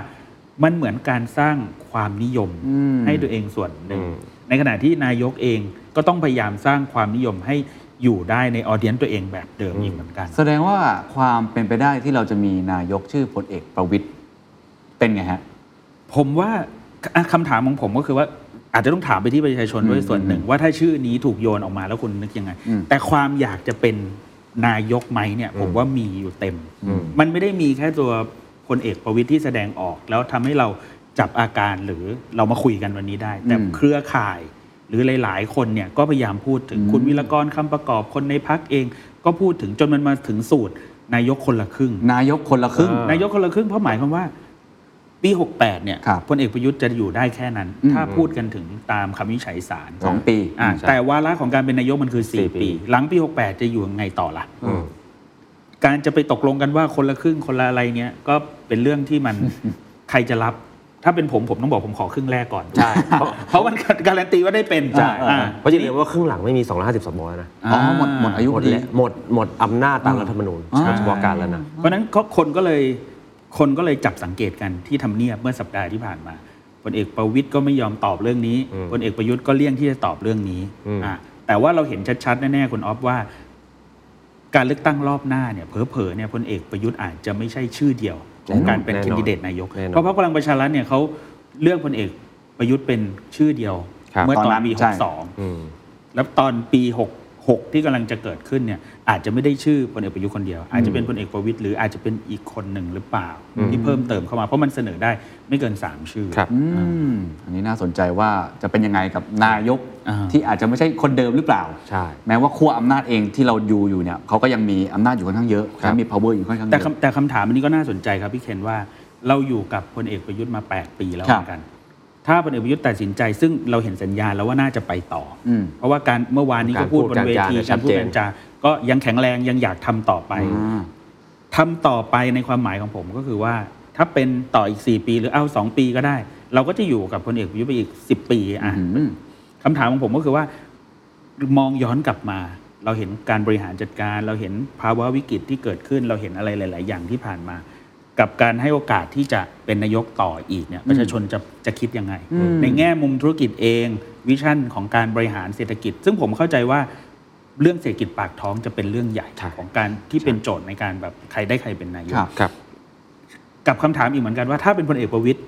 มันเหมือนการสร้างความนิยมอืมให้ตัวเองส่วนหนึ่งอืมในขณะที่นายกเองก็ต้องพยายามสร้างความนิยมให้อยู่ได้ในออเดียนตัวเองแบบเดิมอีกเหมือนกัน แสดงว่าความเป็นไปได้ที่เราจะมีนายกชื่อพลเอกประวิตย เป็นไงฮะ ผมว่าอะคำถามของผมก็คือว่าอาจจะต้องถามไปที่ประชาชนด้วยส่วนหนึ่ง ว่าถ้าชื่อนี้ถูกโยนออกมาแล้วคุณนึกยังไงอืมแต่ความอยากจะเป็นนายกไหมเนี่ย ผมว่ามีอยู่เต็มอืมมันไม่ได้มีแค่ตัวพลเอกประวิตยที่แสดงออก แล้วทำให้เราจับอาการหรือเรามาคุยกันวันนี้ได้ แต่อืมเครือข่ายหรือหลาย ๆ คนเนี่ยก็พยายามพูดถึงอืมคุณวิรกรคำประกอบคนในพักเอง ก็พูดถึงจนมันมาถึงสูตร นายกคนละครึ่ง นายกคนละครึ่ง นายกคนละครึ่งเพราะหมายความว่า ปี 68 เนี่ยครับพลเอกประยุทธ์จะอยู่ได้แค่นั้น อืม ถ้าพูดกันถึงตามคำวินิจฉัยศาลสองปี อ่าใช่ แต่วาระของการเป็นนายกมันคือ สี่4 ปี ปี หลังปี 68 จะอยู่ยังไงต่อล่ะ อืม การจะไปตกลงกันว่าคนละครึ่งคนละอะไรเงี้ยก็เป็นเรื่องที่มัน ใครจะรับ ถ้าเป็นผมผมต้องบอกผมขอครึ่งแรกก่อนใช่ เพราะเพราะมันการันตีว่าได้เป็นใช่ อ่า เพราะอย่าลืมว่าครึ่งหลังไม่มี 250สวนะอ๋อหมดหมดอายุหมพดอดี แล้วหมดหมดอำนาจตามรัฐธรรมนูญอ่า เฉพาะการแล้วนะ เพราะฉะนั้นก็คนก็เลย คนก็เลยจับสังเกตกันที่ทำเนียบเมื่อสัปดาห์ที่ผ่านมาพลเอกประวิตยก็ไม่ยอมตอบเรื่องนี้อืมพลเอกประยุทธ์ก็เลี่ยงที่จะตอบเรื่องนี้อืมอะแต่ว่าเราเห็นชัดๆแน่ๆคุณออฟว่า การเลือกตั้งรอบหน้าเนี่ยเผลอๆเนี่ยพลเอกประยุทธ์อาจจะไม่ใช่ชื่อเดียวของการเป็นแน่นอนแคนดิเดตนายกแน่นอนเพราะพรรคพลังประชารัฐเนี่ยเขาเลือกพลเอกประยุทธ์เป็นชื่อเดียวครับเมื่อตตออนนนั้นปีใช่62อืมแล้วตอนปี 66ที่กำลังจะเกิดขึ้นเนี่ยอาจจะไม่ได้ชื่อพลเอกประยุทธ์คนเดียว อาจจะเป็นพลเอกประวิตยหรืออาจจะเป็นอีกคนหนึ่งหรือเปล่า ที่เพิ่มเติมเข้ามาเพราะมันเสนอได้ไม่เกิน 3 ชื่อครับอืมอันนี้น่าสนใจว่าจะเป็นยังไงกับนายกอ่าที่อาจจะไม่ใช่คนเดิมหรือเปล่าใช่แม้ว่าขั้วอำนาจเองที่เราดูอยู่เนี่ยเขาก็ยังมีอำนาจอยู่ค่อนข้างเยอะครับและมี power อยู่ค่อนข้างเยแต่อะคำแต่คำถามอันนี้ก็น่าสนใจครับพี่เคนว่าเราอยู่กับพลเอกประยุทธ์มา 8 ปีแล้วครัเหบมือนกัน ถ้าพลเอกประยุทธ์ตัดสินใจซึ่งเราเห็นสัญญาณแล้วว่าน่าจะไปต่อออืมเพราะว่าการเมื่อวานนี้ก็พูดบนเวทีการพูดการจาเนี่ยชัการดพูดเจนการจาก็ยังแข็งแรงยังอยากทำต่อไปอ่าทำต่อไปในความหมายของผมก็คือว่า ถ้าเป็นต่ออีก 4 ปีหรือเอา 2 ปีก็ได้ เราก็จะอยู่กับพลเอกประยุทธ์ไปอีก 10 ปีอะอืมคำถามของผมก็คือว่ามองย้อนกลับมา เราเห็นการบริหารจัดการ เราเห็นภาวะวิกฤตที่เกิดขึ้น เราเห็นอะไรหลาย ๆ อย่างที่ผ่านมา กับการให้โอกาสที่จะเป็นนายกต่ออีกเนี่ยประชาชนจะจะคิดยังไงอืมในแง่มุมธุรกิจเองวิชั่นของการบริหารเศรษฐกิจ ซึ่งผมเข้าใจว่าเรื่องเศรษฐกิจปากท้องจะเป็นเรื่องใหญ่ใช่ของการที่เป็นโจทย์ในการแบบใครได้ใครเป็นนายกครับครับกับคำถามอีกเหมือนกันว่าถ้าเป็นพลเอกประวิตย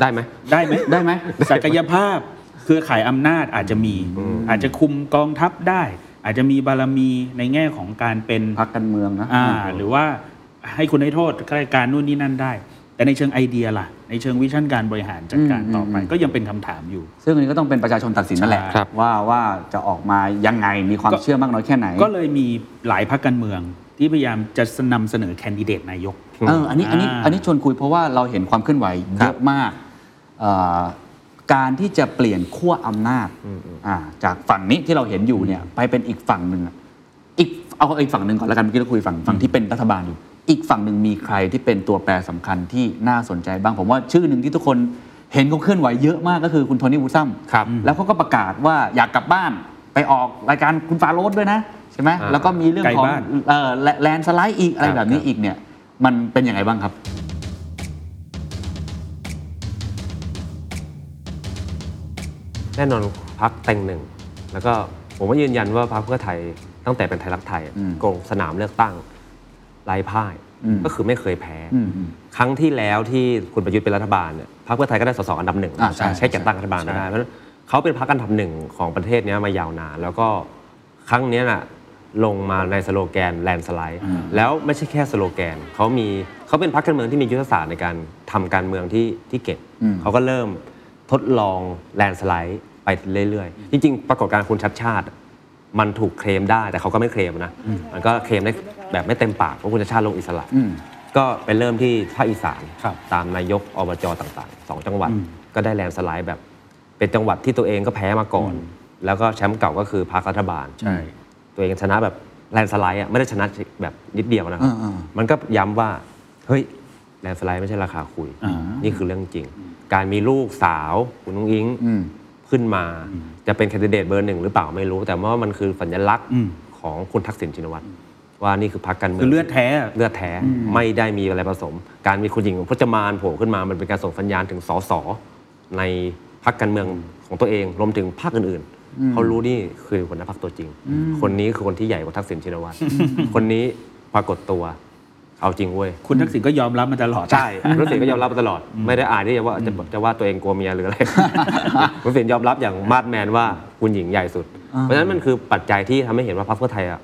ได้ไหมได้ไหมได้ไหมศักยภาพเครือข่ายอำนาจอาจจะมี อาจจะคุมกองทัพได้ อาจจะมีบารมีในแง่ของการเป็นพักการเมืองนะอ่าหรือว่า ให้คุณให้โทษข้าราชการนู่นนี่นั่นได้ แต่ในเชิงไอเดียล่ะ ในเชิงวิชั่นการบริหารจัดการต่อไป ก็ยังเป็นคำถามอยู่ ซึ่งอันนี้ก็ต้องเป็นประชาชนตัดสินนั่นแหละใช่ครับว่าว่าจะออกมายังไงมีความก็เชื่อมากน้อยแค่ไหน ก็เลยมีหลายพรรคการเมืองที่พยายามจะนำเสนอแคนดิเดตนายกเอออันนี้อันนี้อ่าอันนี้ชวนคุยเพราะว่าเราเห็นความเคลื่อนไหวเยอะมากเอ่อการที่จะเปลี่ยนขั้วอำนาจอ่าจากฝั่งนี้ที่เราเห็นอยู่เนี่ยไปเป็นอีกฝั่งหนึ่งอะอีกเอาอีกฝั่งหนึ่งก่อนแล้วกันเมื่อกี้เราคุยฝั่งฝั่งที่เป็นรัฐบาลอยู่ อีกฝั่งหนึ่งมีใครที่เป็นตัวแปรสำคัญที่น่าสนใจบ้าง ผมว่าชื่อหนึ่งที่ทุกคนเห็นเขาเคลื่อนไหวเยอะมากก็คือคุณโทนี่วูดซัมครับแล้วเขาก็ประกาศว่าอยากกลับบ้านไปออกรายการคุณฟาโรสด้วยนะใช่ไหมอ่าแล้วก็มีเรื่องไกลของบ้านเอ่อแลนสไลด์อีกอะไรครับแบบนี้ครับอีกเนี่ยมันเป็นยังไงบ้างครับแน่นอนพักแต่งหนึ่ง แล้วก็ผมก็ยืนยันว่าพักเพื่อไทยตั้งแต่เป็นไทยรักไทยอืมโกงสนามเลือกตั้ง ไร้พ่ายอืมก็คือไม่เคยแพ้อืมอืมครั้งที่แล้วที่คุณประยุทธ์เป็นรัฐบาลเนี่ยพรรคเพื่อไทยก็ได้สสอันดับหนึ่งอ่าใช่ใช้จัดตั้งรัฐบาลไม่ได้เพราะฉะนั้นเขาเป็นพรรคอันดับหนึ่งของประเทศเนี้ยมายาวนาน แล้วก็ครั้งเนี้ยน่ะลงมาในสโลแกนแลนสไลด์แล้วไม่ใช่แค่สโลแกนเขามีเขาเป็นพรรคการเมืองที่มียุทธศาสตร์ในการทำการเมืองที่ที่เก่งอืมเขาก็เริ่มทดลองแลนสไลด์ไปเรื่อยๆ จริง ๆ ปรากฏการณ์คุณชัดชาติ มันถูกเคลมได้แต่เขาก็ไม่เคลมนะ มันก็เคลมได้ แบบไม่เต็มปากว่าคุณชัดชาติลงอิสระ อืม ก็ไปเริ่มที่ภาคอีสานครับตามนายกอบจต่างๆสองจังหวัด อืมก็ได้แลนด์สไลด์แบบ เป็นจังหวัดที่ตัวเองก็แพ้มาก่อนแล้วก็แชมป์เก่าก็คือพรรครัฐบาล ใช่ ตัวเองชนะแบบแลนด์สไลด์อะไม่ได้ชนะแบบนิดเดียวนะอ่าๆมันก็ย้ำว่าเฮ้ยแลนด์สไลด์ไม่ใช่ราคาคุย อ่านี่คือเรื่องจริง การมีลูกสาวคุณอุ๊งอิ๊ง อืม ขึ้นมาจะเป็นแคนดิเดตเบอร์หนึ่งหรือเปล่าไม่รู้ แต่ว่ามันคือสัญลักษณ์อืม ของคุณทักษิณชินวัตร ว่านี่คือพรรคการเมืองคือเลือดแท้อะ เลือดแท้ไม่ได้มีอะไรผสม การมีคุณหญิงพจมานโผล่ขึ้นมามันเป็นการส่งสัญญาณถึงสสในพรรคการเมืองของตัวเองรวมถึงพรรคอื่นๆเขารู้นี่คือหัวหน้าพรรคตัวจริง คนนี้คือคนที่ใหญ่กว่าทักษิณชินวัตร คนนี้ปรากฏตัว เอาจริงเว้ย คุณทักษิณก็ยอมรับมาตลอด ใช่รู้สึกก็ยอมรับมาตลอด ไม่ได้อายที่จะว่าจะจะว่าตัวเองกลัวเมียหรืออะไรรู้สึกยอมรับอย่างมาดแมนว่าคุณหญิงใหญ่สุด เพราะฉะนั้นมันคือปัจจัยที่ทำให้เห็นว่าพรรคเพื่อไทยอะ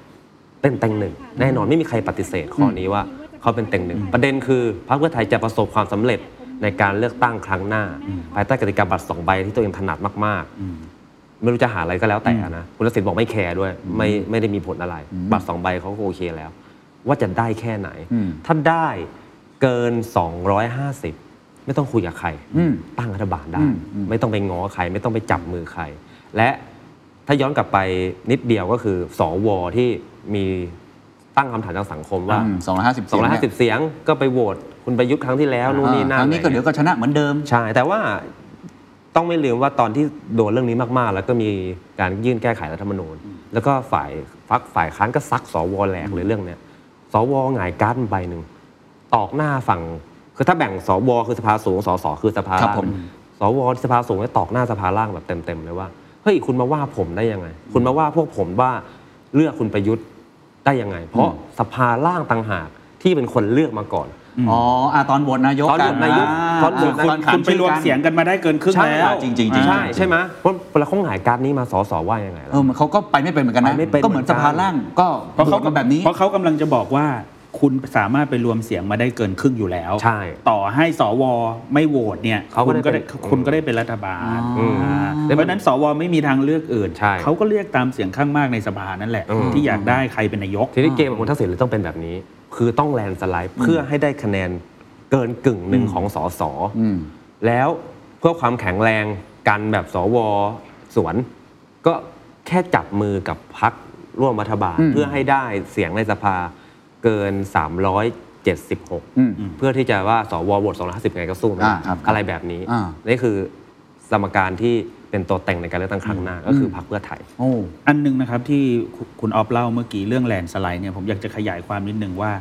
เป็นเต็งหนึ่งแน่นอนไม่มีใครปฏิเสธข้อนี้ว่าเขาเป็นเต็งหนึ่งประเด็นคือพรรคเพื่อไทยจะประสบความสำเร็จในการเลือกตั้งครั้งหน้า ภายใต้กติกาบัตรสองใบที่ตัวเองถนัดมากๆ ไม่รู้จะหาอะไรก็แล้วแต่นะคุณทักษิณบอกไม่แคร์ด้วย ไม่ไม่ได้มีผลอะไร บัตรสองใบเขาก็โอเคแล้ว ว่าจะได้แค่ไหนอืมถ้าได้เกิน 250 ไม่ต้องคุยกับใครอืมตั้งรัฐบาลได้อืมอืมไม่ต้องไปง้อใคร ไม่ต้องไปจับมือใคร และถ้าย้อนกลับไปนิดเดียวก็คือสวที่ มีตั้งคำถามทางสังคมว่า สองร้อยห้าสิบเสียงเนี่ย250 เสียงก็ไปโหวตคุณประยุทธ์ครั้งที่แล้วนู่นนี่นั่นครั้งนี้ก็เดี๋ยวก็ชนะเหมือนเดิม ใช่ แต่ว่าต้องไม่ลืมว่าตอนที่โดนเรื่องนี้มากๆ แล้วก็มีการยื่นแก้ไขรัฐธรรมนูญ แล้วก็ฝ่ายฟักฝ่ายค้านก็ซักสวแหลกเลยเรื่องเนี้ยสวหงายการ์ดมันใบหนึ่งตอกหน้าฝั่งคือถ้าแบ่งสวคือสภาสูงสสคือสภาครับล่างผม สวสภาสูงเนี่ยตอกหน้าสภาล่างแบบเต็มๆเลยว่าเฮ้ยคุณมาว่าผมได้ยังไง คุณมาว่าพวกผมว่าเลือกคุณประยุทธ์ ได้ยังไง เพราะสภาล่างต่างหากที่เป็นคนเลือกมาก่อนอ๋ออะตอนโหวตนายกตอนโหวตนายกะตอนโหวตคุณคุณไปรวมเสียงกันมาได้เกินครึ่งใช่แล้วจริงๆจริงๆใช่ใช่ไหมเพราะเวลาเขาหงายการ์ดนี้มาสอสอว่ายังไงล่ะเออมันเขาก็ไปไม่เป็นเหมือนกันนะไปไม่เป็นก็เหมือนเหมืสอนกันภาล่างก็เพราะเขาโหวตมาแบบนี้เพราะเขากำลังจะบอกว่า คุณสามารถไปรวมเสียงมาได้เกินครึ่งอยู่แล้ว ใช่ ต่อให้สวไม่โหวตเนี่ยเขาก็คุณก็ได้ได้เป็นคุณก็ได้เป็นรัฐบาลอืมอ่าเพราะฉะนั้นสวไม่มีทางเลือกอื่น ใช่เขาก็เลือกตามเสียงข้างมากในสภานั่นแหละ อืม ที่อยากได้ใครเป็นนายก ทีนี้เกมของคุณทักษิณเลยต้องเป็นแบบนี้ คือต้องแลนด์สไลด์เพื่อให้ได้คะแนนเกินกึ่งหนึ่งของสสอืม แล้วเพื่อความแข็งแรงกันแบบสวสวน ก็แค่จับมือกับพักร่วมรัฐบาล อืม เพื่อให้ได้เสียงในสภา เกิน 376อืมเพื่อที่จะว่าสวโหวต250 ไงก็สู้ไม่ได้อ่าครับอะไรแบบนี้อ่านี่คือสมการที่เป็นตัวแปรในการเลือกตั้งครั้งหน้า ก็คือพรรคเพื่อไทยโอ้อันหนึงนะครับที่คุณคุณออฟเล่าเมื่อกี้เรื่องแลนด์สไลด์เนี่ยผมอยากจะขยายความนิดนึงว่า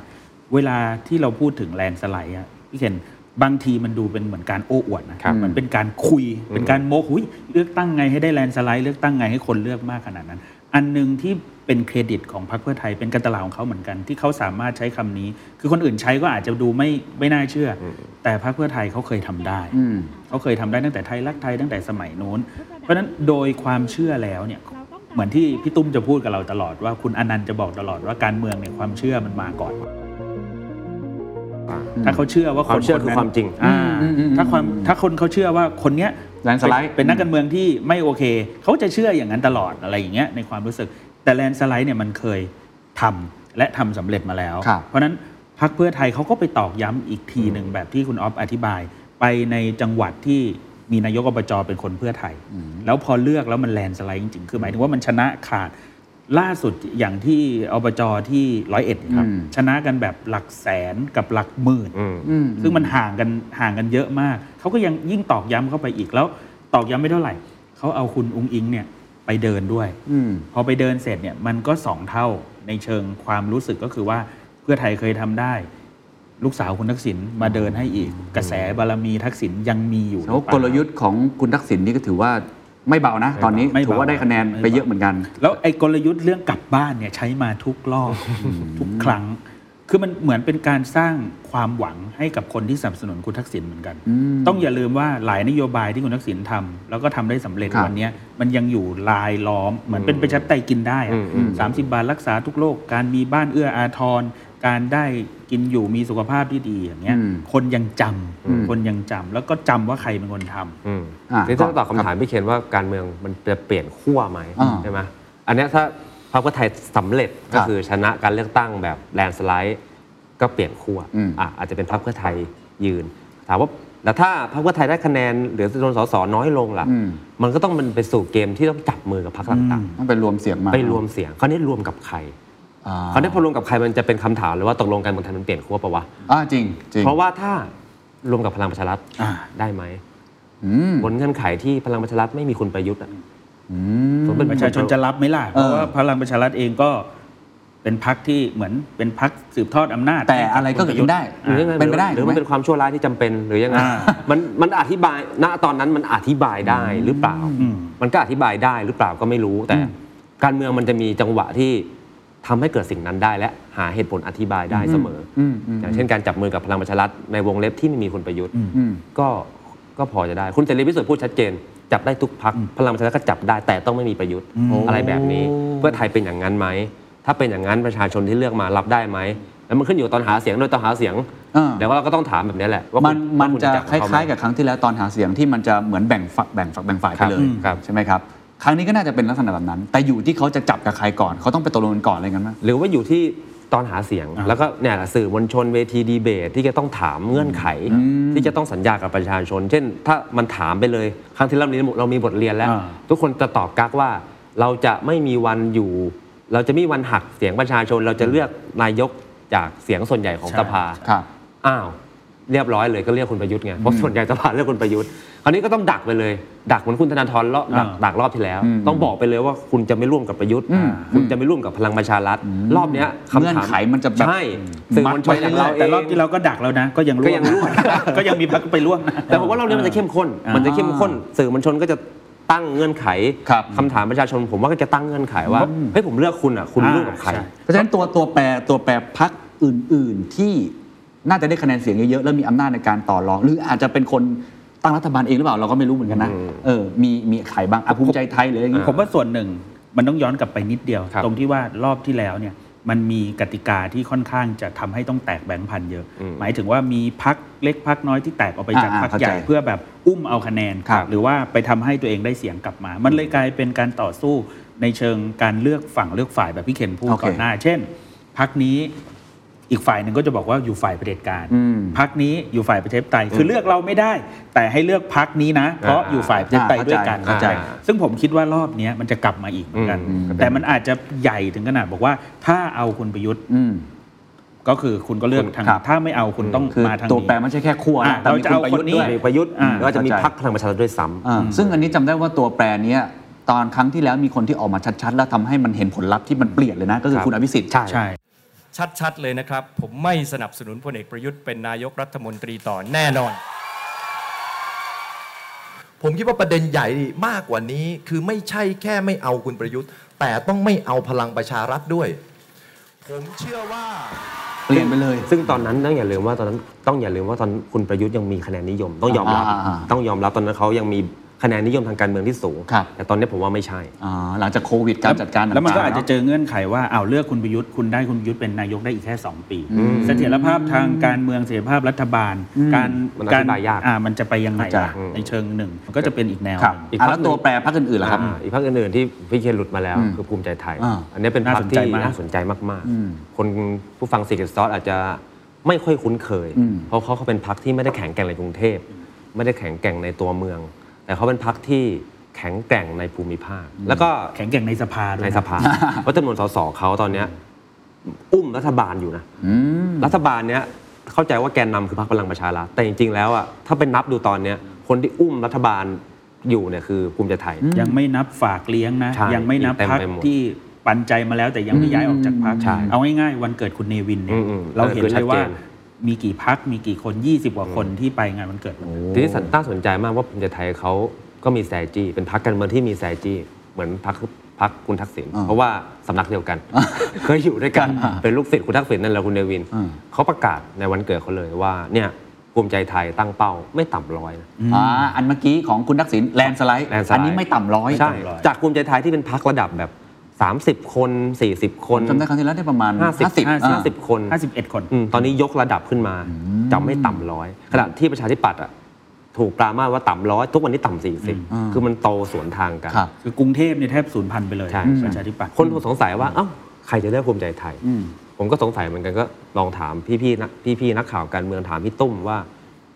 เวลาที่เราพูดถึงแลนด์สไลด์อะพี่เคนบางทีมันดูเป็นเหมือนการโอ้อวดนะครับมันเป็นการคุย เป็นการโม้หุยเลือกตั้งไงให้ได้แลนด์สไลด์เลือกตั้งไงให้คนเลือกมากขนาดนั้น อันหนึ่งที่ เป็นเครดิตของพรรคเพื่อไทยเป็นการตลาดของเขาเหมือนกัน ที่เขาสามารถใช้คำนี้ คือคนอื่นใช้ก็อาจจะดูไม่ไม่น่าเชื่ออแต่พรรคเพื่อไทยเขาเคยทำได้อืมเขาเคยทำได้ตั้งแต่ไทยรักไทยตั้งแต่สมัยนู้น เพราะฉะนั้นโดยความเชื่อแล้วเนี่ยเหมือนที่พี่ตุ้มจะพูดกับเราตลอดว่าคุณอนันต์จะบอกตลอดว่าการเมืองเนี่ยความเชื่อมันมาก่อนถ้าเขาเชื่อว่าความเชื่อคือนั้นความจริงอ่าอืมอืมอืมถ้าความถ้าคนเขาเชื่อว่าคนเนี้ยแลนด์สไลด์เป็นเป็นนักการเมืองที่ไม่โอเค เขาจะเชื่ออย่างนั้นตลอดอะไรอย่างเงี้ยในความรู้สึก แต่แลนด์สไลด์เนี่ยมันเคยทำและทำสำเร็จมาแล้วครับเพราะฉะนั้นพรรคเพื่อไทยเขาก็ไปตอกย้ำอีกทีหนึ่งแบบที่คุณออฟอธิบาย ไปในจังหวัดที่มีนายกอบจเป็นคนเพื่อไทย แล้วพอเลือกแล้วมันแลนด์สไลด์จริงๆ คือหมายถึงว่ามันชนะขาดล่าสุดอย่างที่อบจที่ร้อยเอ็ดครับอืมชนะกันแบบหลักแสนกับหลักหมื่นอืมอืมซึ่งมันห่างกันห่างกันเยอะมาก เขาก็ยังยิ่งตอกย้ำเข้าไปอีกแล้ว ตอกย้ำไม่เท่าไหร่ เขาเอาคุณอุ้งอิงเนี่ย ไปเดินด้วยอืมพอไปเดินเสร็จเนี่ยมันก็สองเท่าในเชิงความรู้สึกก็คือว่าเพื่อไทยเคยทำได้ ลูกสาวคุณทักษิณมาเดินให้อีก กระแสบารมีทักษิณยังมีอยู่หรืแล้วอเปล่ากลยุทธ์ของคุณทักษิณนี่ก็ถือว่าไม่เบานะ ตอนนี้ไม่เบาถือว่าได้คะแนนไปเยอะเหมือนกัน แล้วไอ้กลยุทธ์เรื่องกลับบ้านเนี่ยใช้มาทุกรอบทุกครั้ง คือมันเหมือนเป็นการสร้างความหวังให้กับคนที่สนับสนุนคุณทักษิณเหมือนกันอืมต้องอย่าลืมว่าหลายนโยบายที่คุณทักษิณทำแล้วก็ทำได้สำเร็จครับวันเนี้ยมันยังอยู่ลายล้อม เหมือนเป็นประชาธิปไตยกินได้อะอืมอืมสามสิบบาทรักษาทุกโรคการมีบ้านเอื้ออาทรการได้กินอยู่มีสุขภาพที่ดีอย่างเงี้ยอืมคนยังจำอืมคนยังจำแล้วก็จำว่าใครเป็นคนทำอืมอะนี่ต้องตอบครับคำถามพี่เคนว่าการเมืองมันจะเปลี่ยนขั้วไหมอ่าใช่ไหมอันเนี้ยถ้า พรรคเพื่อไทยสำเร็จครัก็บคือชนะการเลือกตั้งแบบแลนด์สไลด์ก็เปลี่ยนขั้วอืมอะอาจจะเป็นพรรคเพื่อไทยยืน ถามว่าแล้วถ้าพรรคเพื่อไทยได้คะแนนเหลือจำนวนสสน้อยลงล่ะอืมมันก็ต้องมันไปสู่เกมที่ต้องจับมือกับพรรคต่างต้องไปรวมเสียงมาๆไปรวมเสียงคราวนี้รวมกับใครอ่าคราวนี้พอรวมกับใครมันจะเป็นคำถามเลยว่าตกลงการเมืองไทยมันเปลี่ยนขั้วปะวะอ่าจริงจริงเพราะว่าถ้ารวมกับพลังประชารัฐอ่าได้ไหมอืมบนเงื่อนไขที่พลังประชารัฐไม่มีคุณประยุทธ์อะอืมผมเป็นประชาชนจะรับไหมล่ะเพราะว่าพลังประชารัฐเองก็เป็นพักที่เหมือนเป็นพักสืบทอดอำนาจ แต่อะไรก็เกิดขึ้นได้หรือยังไงเป็นไปได้หรือถูกไหมมันเป็นความชั่วร้ายที่จำเป็นหรือยังไงอ่ามันมันอธิบายณตอนนั้นมันอธิบายได้หรือเปล่าอืมมันก็อธิบายได้หรือเปล่าก็ไม่รู้ แต่การเมืองมันจะมีจังหวะที่ทำให้เกิดสิ่งนั้นได้และหาเหตุผลอธิบายได้เสมอออืมอืมอย่างเช่นการจับมือกับพลังประชารัฐในวงเล็บที่ไม่มีคุณประยุทธ์อืมก็ก็พอจะได้ คุณเสรีพิสุทธิ์พูดชัดเจน จับได้ทุกพักพลังประชารัฐก็จับได้แต่ต้องไม่มีประยุทธ์อะไรแบบนี้ เพื่อไทยเป็นอย่างนั้นไหมถ้าเป็นอย่างนั้นประชาชนที่เลือกมารับได้ไหมแล้วมันขึ้นอยู่กับตอนหาเสียงโดยตอนหาเสียงอ่าเดี๋ยวเราก็ต้องถามแบบนี้แหละว่ามันคุณมันว่คุณจะจับคเขาไหมล้ายๆกับครั้งที่แล้วตอนหาเสียงที่มันจะเหมือนแบ่งฝักแบ่งฝักแบ่งฝ่ายไปเลยครับใช่ไหมครับครั้งนี้ก็น่าจะเป็นลักษณะแบบนั้น แต่อยู่ที่เขาจะจับกับใครก่อนเขาต้องไปตกลงกันก่อนอะไรกันไหมหรือว่าอยู่ที่ ตอนหาเสียง แล้วก็เนี่ยแหละสื่อมวลชนเวทีดีเบต ที่จะต้องถามเงื่อนไข ที่จะต้องสัญญากับประชาชน เช่น ถ้ามันถามไปเลย ครั้งที่เรามีเรามีบทเรียนแล้วอ่าทุกคนจะตอบกักว่า เราจะไม่มีวันอยู่ เราจะไม่มีวันหักเสียงประชาชน เราจะเลือกนายกจากเสียงส่วนใหญ่ของสภาครับอ้าว เรียบร้อยเลยก็เรียกคุณประยุทธ์ไงเพราะส่วนใหญ่สภาเรียกคุณประยุทธ์คราวนี้ก็ต้องดักไปเลย ดักเหมือนคุณธนาธรรอบดักอ่าดักรอบที่แล้วอืมต้องบอกไปเลยว่าคุณจะไม่ร่วมกับประยุทธ์อืมคุณจะไม่ร่วมกับพลังประชารัฐรอบเนี้ยคำถามเงื่อนไขมันจะแบบใช่สื่อมวลชนอย่างเราเอแต่งรอบที่เราก็ดักแล้วนะ ก็ยังร่วก็ยังร่วมก็ยังมีพักไปร่วมนะแต่ผมว่าเราเนี้ยมันจะเข้มข้นอ่ามัมันจะเข้มข้น สื่อมวลชนก็จะตั้งเงื่อนไขครับคำถามประชาชน ผมว่าก็จะตั้งเงื่อนไขว่าเฮ้ยผมเลือกคุณอะคุณอ่าร่วมกับใครใช่เพราะฉะนั้นตัวตัวแปรตัวแปรพักอื่น ๆที่ น่าจะได้คะแนนเสียงเยอะๆแล้วมีอำนาจในการต่อรอง หรืออาจจะเป็นคนตั้งรัฐบาลเองหรือเปล่าเราก็ไม่รู้เหมือนกันนะอืมเออมีมีใครบ้างอะภูมิใจไทยหรืออะไรอย่างงี้ผมว่าส่วนหนึ่งมันต้องย้อนกลับไปนิดเดียวครับตรงที่ว่ารอบที่แล้วเนี่ยมันมีกติกาที่ค่อนข้างจะทำให้ต้องแตกแบงค์พันเยอะอืมหมายถึงว่ามีพักเล็กพักน้อยที่แตกออกไปจากอ่าพักเข้าใจใหญ่เพื่อแบบอุ้มเอาคะแนนครับหรือว่าไปทำให้ตัวเองได้เสียงกลับมา มันเลยกลายเป็นการต่อสู้ในเชิงการเลือกฝั่งเลือกฝ่ายแบบพี่เคนพูดโอเคก่อนหน้า เช่นพักนี้ อีกฝ่ายหนึ่งก็จะบอกว่าอยู่ฝ่ายเผด็จการอืมพักนี้อยู่ฝ่ายประชาธิปไตยคือเลือกเราไม่ได้ แต่ให้เลือกพักนี้นะ เพราะอยู่ฝ่ายประชาธิปไตยด้วยกันเข้าใจ ซึ่งผมคิดว่ารอบเนี้ยมันจะกลับมาอีกเหมือนกันอืมแต่มันอาจจะใหญ่ถึงขนาดบอกว่าถ้าเอาคุณประยุทธ์อืมก็คือคุณก็เลือกทางครับถ้าไม่เอาคุณต้องคือมาทางตัวนี้แปรไม่ใช่แค่ขั้วอะนะแต่มีเราจะคุณเอาประยุทคนธ์นี้ด้วยมีประยุทธ์อ่าแล้วก็จะมีเข้าใจพรรคพลังประชารัฐด้วยซ้ำอ่าซึ่งอันนี้จำได้ว่าตัวแปรเนี้ยตอนครั้งที่แล้วมีคนที่ออกมาชัดๆ แล้วทำให้มันเห็นผลลัพธ์ที่มันเปลี่ยนเลยนะ ก็คือครับคุณอภิสิทธิ์ใช่ใช่ชัดๆเลยนะครับ ผมไม่สนับสนุนพลเอกประยุทธ์เป็นนายกรัฐมนตรีต่อแน่นอน ผมคิดว่าประเด็นใหญ่มากกว่านี้คือไม่ใช่แค่ไม่เอาคุณประยุทธ์ แต่ต้องไม่เอาพลังประชารัฐด้วย ผมเชื่อว่า เปลี่ยนไปเลย ซึ่งตอนนั้นต้องอย่าลืมว่าตอนนั้นต้องอย่าลืมว่าตอนคุณประยุทธ์ยังมีคะแนนนิยม ต้องยอมรับ อ่าอ่าต้องยอมรับตอนนั้นเขายังมี คะแนนนิยมทางการเมืองที่สูง ครับ แต่ตอนนี้ผมว่าไม่ใช่ อ่าหลังจากโควิดการจัดการแล้วมันก็ต่งๆอาจจะเนเจอเงื่อนไขว่าอ้าวเลือกคุณประยุทธ์คุณได้คุณประยุทธ์เป็นนายกได้อีกแค่ 2 ปีอืมเสถียรภาพทางการเมืองเสถียรภาพรัฐบาลอืมการมันอการธิบายยากอ่ามันจะไปยังไงเข้าใจล่ะในเชิงหนึ่งมันก็จะเป็นอีกแนวครับหนึ่ง อีกอะพรรแล้ควหนึ่งตัวแปรพรรคอื่นๆล่ะครับ อ่าอีกพรรคอื่นๆที่พี่เคนหลุดมาแล้วอืมคือภูมิใจไทย อ่าอันนี้เป็นพรรคน่าสนใจที่มากน่าสนใจมากอืมๆคนผู้ฟังซีเกตซอสอาจจะไม่ค่อยคุ้นเคย อืมเพราะเขาเขาเป็นพรรคที่ไม่ได้แข็งแกร่งในกรุงเทพ ไม่ได้แข็งแกร่งในตัวเมือง แต่เขาเป็นพรรคที่แข็งแกร่งในภูมิภาค แล้วก็แข็งแกร่งในสภาด้วยในนะสภาเพราะจำนวนสสเขาตอนเนี้ยอุ้มรัฐบาลอยู่นะอืมรัฐบาลเนี้ยเข้าใจว่าแกนนำคือพรรคพลังประชารัฐแต่จริงๆแล้วอะถ้าไปนับดูตอนเนี้ยคนที่อุ้มรัฐบาลอยู่เนี่ยคือภูมิใจไทย ยังไม่นับฝากเลี้ยงนะใช่ยังไม่นับเต็มพักไปหมดที่ปันใจมาแล้วแต่ยังไม่ย้ายออกจากพักใช่เอาง่ายๆ วันเกิดคุณเนวินเนี่ยอืมๆเราเห็นเออคือชัเลดยว่าเจน มีกี่พักมีกี่คน 20 กว่าคนที่ไปงานวันเกิดวันนั้นทีนี้สันน่าสนใจมากว่าภูมิใจไทยเขาก็มีแซจี้เป็นพรรคการเมืองที่มีแซจี้เหมือนพรรคพรรคคุณทักษิณอ่าเพราะว่าสำนักเดียวกัน เคยอยู่ด้วยกันอ่าเป็นลูกศิษย์คุณทักษิณนั่นแหละคุณเนวินอ่าเขาประกาศในวันเกิดเขาเลยว่าเนี่ยภูมิใจไทยตั้งเป้าไม่ต่ำร้อยนะอ่าอันเมื่อกี้ของคุณทักษิณแลนสไลด์แลนด์สไลด์อันนี้ไม่ต่ำร้อยใช่จากภูมิใจไทยที่เป็นพรรคระดับแบบ 30 คน 40คผมนจำได้ครั้งที่แล้วได้ประมาณ 50 50 50อ่า50คน 51 คนอืมตอนนี้ยกระดับขึ้นมาจะไม่ต่ำร้อยขณะที่ประชาธิปัตย์อะถูกปรามาสว่าต่ำร้อยทุกวันนี้ต่ำสี่สิบอืมคือมันโตสวนทางกันครับคือกรุงเทพเนี่ยแทบสูญพันธุ์ไปเลยใช่ประชาธิปัตย์คนสงสัยว่าเอ้าใครจะเลือกภูมิใจไทยอืมผมก็สงสัยเหมือนกันก็ลองถามพี่ๆนักพี่ๆนักข่าวการเมืองถามพี่ตุ้มว่า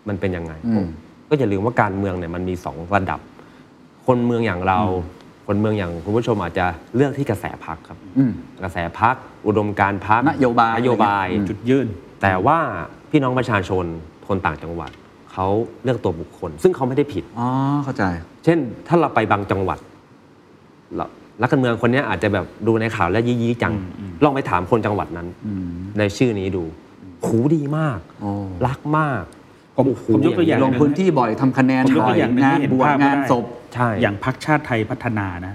มันเป็นยังไงอืมผมก็อย่าลืมว่าการเมืองเนี่ยมันมีสองระดับ คนเมืองอย่างเรา คนเมืองอย่างคุณผู้ชมอาจจะเลือกที่กระแสพักครับอืมกระแสพักอุดมการณ์พักนโยบายนโยบายอืมจุดยื่นแต่ว่าพี่น้องประชาชนคนต่างจังหวัดเขาเลือกตัวบุคคล ซึ่งเขาไม่ได้ผิดอ๋อเข้าใจ เช่น ถ้าเราไปบางจังหวัดเรานักการเมืองคนเนี้ยอาจจะแบบดูในข่าวแล้วยี่ๆจัง ลองไปถามคนจังหวัดนั้นอืมในชื่อนี้ดูหูดีมากโอ้รักมากผมโอ้โหผมยกตัวอย่างลงพื้นที่บ่อยทำคะแนนผมยกบ่ตัวอย่างหนึ่งงานที่เห็นบวชภาพงานได้ศพ ใช่อย่างพักชาติไทยพัฒนานะ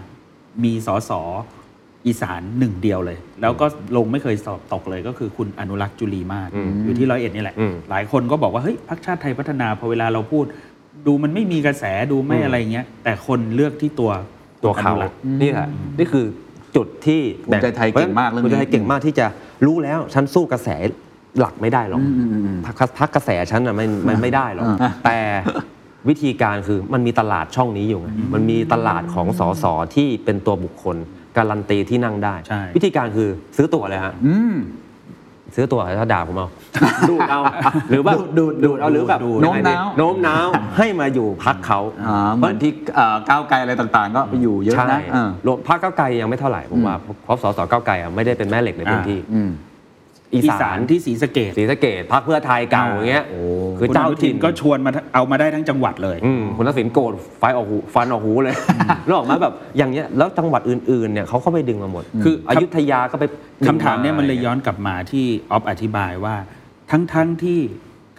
มีสสอีสานหนึ่งเดียวเลย แล้วก็ลงไม่เคยสอบตกเลยก็คือคุณอนุรักษ์จุลีมาศอืมอยู่ที่ร้อยเอ็ดนี่แหละอืมหลายคนก็บอกว่าเฮ้ยพักชาติไทยพัฒนาพอเวลาเราพูด ดูมันไม่มีกระแสดูไม่อืมอะไรเงี้ย แต่คนเลือกที่ตัวตัวเขาอนุรักษ์นี่แหละนี่คือจุดที่ภูมิใจไทยเก่งมากเรื่องนี้ภูมิใจไทยเก่งมากที่จะรู้แล้วฉันสู้กระแสหลักไม่ได้หรอกอืมอืมอืมพักพักกระแสฉันอะไม่ไม่ไม่ได้หรอกอ่าแต่ วิธีการคือมันมีตลาดช่องนี้อยู่ไงมันมีตลาดของสสที่เป็นตัวบุคคล การันตีที่นั่งได้ ใช่ วิธีการคือซื้อตั๋วเลยฮะอืม ซื้อตั๋วถ้าด่าผมเอา ดูดเอาหรือว่าดูดดูดดูดเอาหรือแบบดูดโน้มน้าว โน้มน้าวให้มาอยู่พักเขาอ่าเหมือนที่เอ่อก้าวไกลอะไรต่างๆ ก็ไปอยู่เยอะใช่นะเออรวมพรรคก้าวไกลยังไม่เท่าไหร่ผมว่าเพราะสสก้าวไกลอะไม่ได้เป็นแม่เหล็กในพื้นที่อืมอี อีสาสานนที่ศรีสะเกดศรีสะเกดพรรคเพื่อไทยเก่าอย่างเงี้ยคือคุณเจ้าอนุทิถิ่นนก็ชวนมาเอามาได้ทั้งจังหวัดเลยอืมคุณทักษิณโกรธไฟออกหูฟันออกหูเลยแล้วออกมาแบบอย่างเงี้ยแล้วจังหวัดอื่นๆเนี่ยเขาเข้าไปดึงมาหมด คืออยุธยาก็ไปคำถามเนี่ยมันเลยย้อนกลับมาที่ออฟอธิบายว่า ทั้งทั้งที่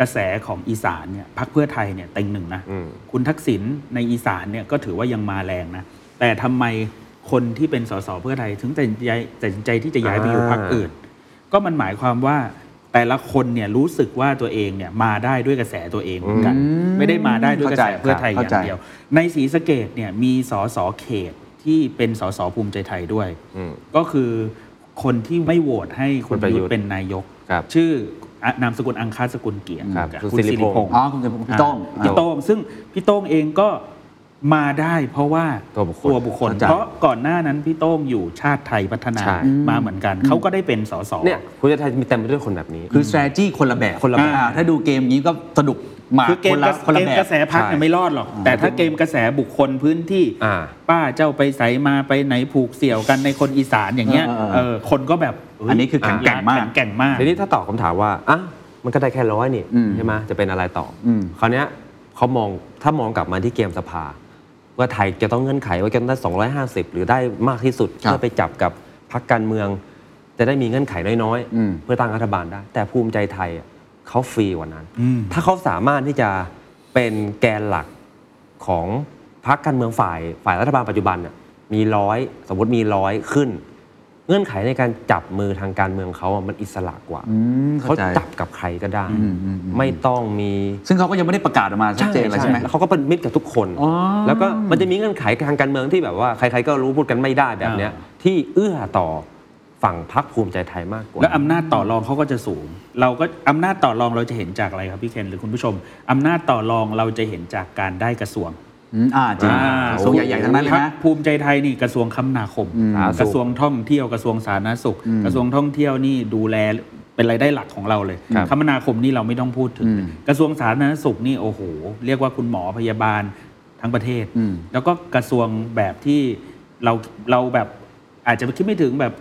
กระแสของอีสานเนี่ยพักเพื่อไทยเนี่ยเต็งหนึ่งนะอืมคุณทักษิณในอีสานเนี่ยก็ถือว่ายังมาแรงนะแต่ทำไมคนที่เป็นสสเพื่อไทยถึงตัดสินใจตัดสินใจที่จะย้ายไปอยู่พรรคอื่น ก็มันหมายความว่าแต่ละคนเนี่ยรู้สึกว่าตัวเองเนี่ยมาได้ด้วยกระแสตัวเองเหมือนกันอืมไม่ได้มาได้ด้วยกระแสเข้าใจเพื่อไทยอเข้าย่าใจงเดียว ในศรีสะเกดเนี่ยมีสสเขตที่เป็นสสภูมิใจไทยด้วยอืมก็คือคนที่ไม่โหวตให้คุณคุณปประระยุยุททธ์ธ์เป็นนายกครับชื่ออะนามสกุลอังคาสกุลเกียรติครับกับคือคุณสิสิริริพพงงษ์ษ์อ๋อคุณพี่โต้งพี่โต้งซึ่งพี่โต้งเองก็ มาได้เพราะว่าตัวบุคคลตัวบุคคล เข้าใจเพราะก่อนหน้านั้นพี่โต้งอยู่ชาติไทยพัฒนาใช่ มาเหมือนกัน เขาก็ได้เป็นสส เนี่ยคุณจะไทยมีเต็มไปด้วยคนแบบนี้ คือ strategy คนละแบบคนละแบบ อ่าถ้าดูเกมนี้ก็สนุกมากคือเกคมนกละระคนละเกมแบกบระแสพักใช่เนี่ยไม่รอดหรอก แต่ถ้าเกมกระแสบุคคลพื้นที่ อ่า ป้าเจ้าไปใสมาไปไหนผูกเสี่ยวกันในคนอีสานอย่างเงี้ยเออเออเออคนก็แบบเยอันนี้คือแข็งแกร่งมาก แข็งแกร่งมาก ทีนี้ถ้าตอบคำถามว่าอะมันก็ได้แค่ร้อยนี่อืมใช่ไหมจะเป็นอะไรต่ออม คราวเนี้ยเขามองถ้ามองกลับมาที่เกมสภา ว่าไทยจะต้องเงื่อนไขว่าจะได้ 250 หรือได้มากที่สุดครับเพื่อไปจับกับพรรคการเมือง จะได้มีเงื่อนไขน้อยอืมๆเพื่อตั้งรัฐบาลได้ แต่ภูมิใจไทยอะเขาฟรีกว่านั้นอืมถ้าเขาสามารถที่จะเป็นแกนหลักของพรรคการเมืองฝ่ายฝ่ายรัฐบาลปัจจุบันน่ะมีร้อยสมมติมีร้อยขึ้น เงื่อนไขในการจับมือทางการเมืองเขาอะมันอิสระกว่าอืมเขาเข้าใจจับกับใครก็ได้อืมอืมอืมไม่ต้องมี ซึ่งเขาก็ยังไม่ได้ประกาศออกมาชัดเจนเลยใช่ไหมแล้วเขาก็เป็นมิตรกับทุกคนอ๋อแล้วก็มันจะมีเงื่อนไขทางการเมืองที่แบบว่าใครๆก็รู้พูดกันไม่ได้แบบเนี้ยที่เอื้อต่อฝั่งพรรคภูมิใจไทยมากกว่า แล้วอำนาจต่อรองเขาก็จะสูง เราก็อำนาจต่อรองเราจะเห็นจากอะไรครับพี่เคนหรือคุณผู้ชมอำนาจต่อรองเราจะเห็นจากการได้กระทรวง อืมอ่าจริงอ่ากระทรวงใหญ่ๆทั้งนั้นเลยพรรนะ คภูมิใจไทยนี่กระทรวงคมนาคม อืมกระทรวงท่องเที่ยวกระทรวงสาธารณสุข อืมกระทรวงท่องเที่ยวนี่ดูแลเป็นรายได้หลักของเราเลยครับคมนาคมนี่เราไม่ต้องพูดถึง อืมกระทรวงสาธารณสุขนี่โอ้โห เรียกว่าคุณหมอพยาบาลทั้งประเทศ อืม แล้วก็กระทรวงแบบที่เราเราแบบอาจจะคิดไม่ถึงแบบ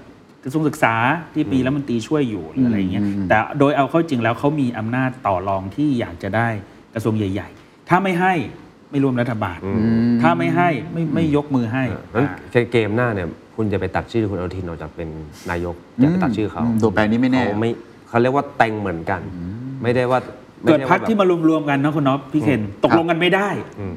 กระทรวงศึกษาที่ปีแล้วมันตรีช่วยอยู่หรืออะไรอย่างเงี้ยอืมแต่โดยเอาเข้าจริงแล้วเขามีอำนาจต่อรองที่อยากจะได้กระทรวงใหญ่ ๆ ถ้าไม่ให้ ไม่ร่วมรัฐบาลอือืมถ้าไม่ให้ไม่ไม่ยกมือให้นั้นอ่าเกมหน้าเนี่ยคุณจะไปตัดชื่อคุณอนุทินออกจากเป็นนายกอย่าไปตัดชื่อเขาตัวแปรนี้ไม่แน่เขาไม่เขาเรียกว่าแต่งเหมือนกัน ไม่ได้ว่าไเกิดพักไใช่ว่าแบบที่มารวมๆกันนะคุณน็อปพี่เคนตกลงกันไม่ได้อืม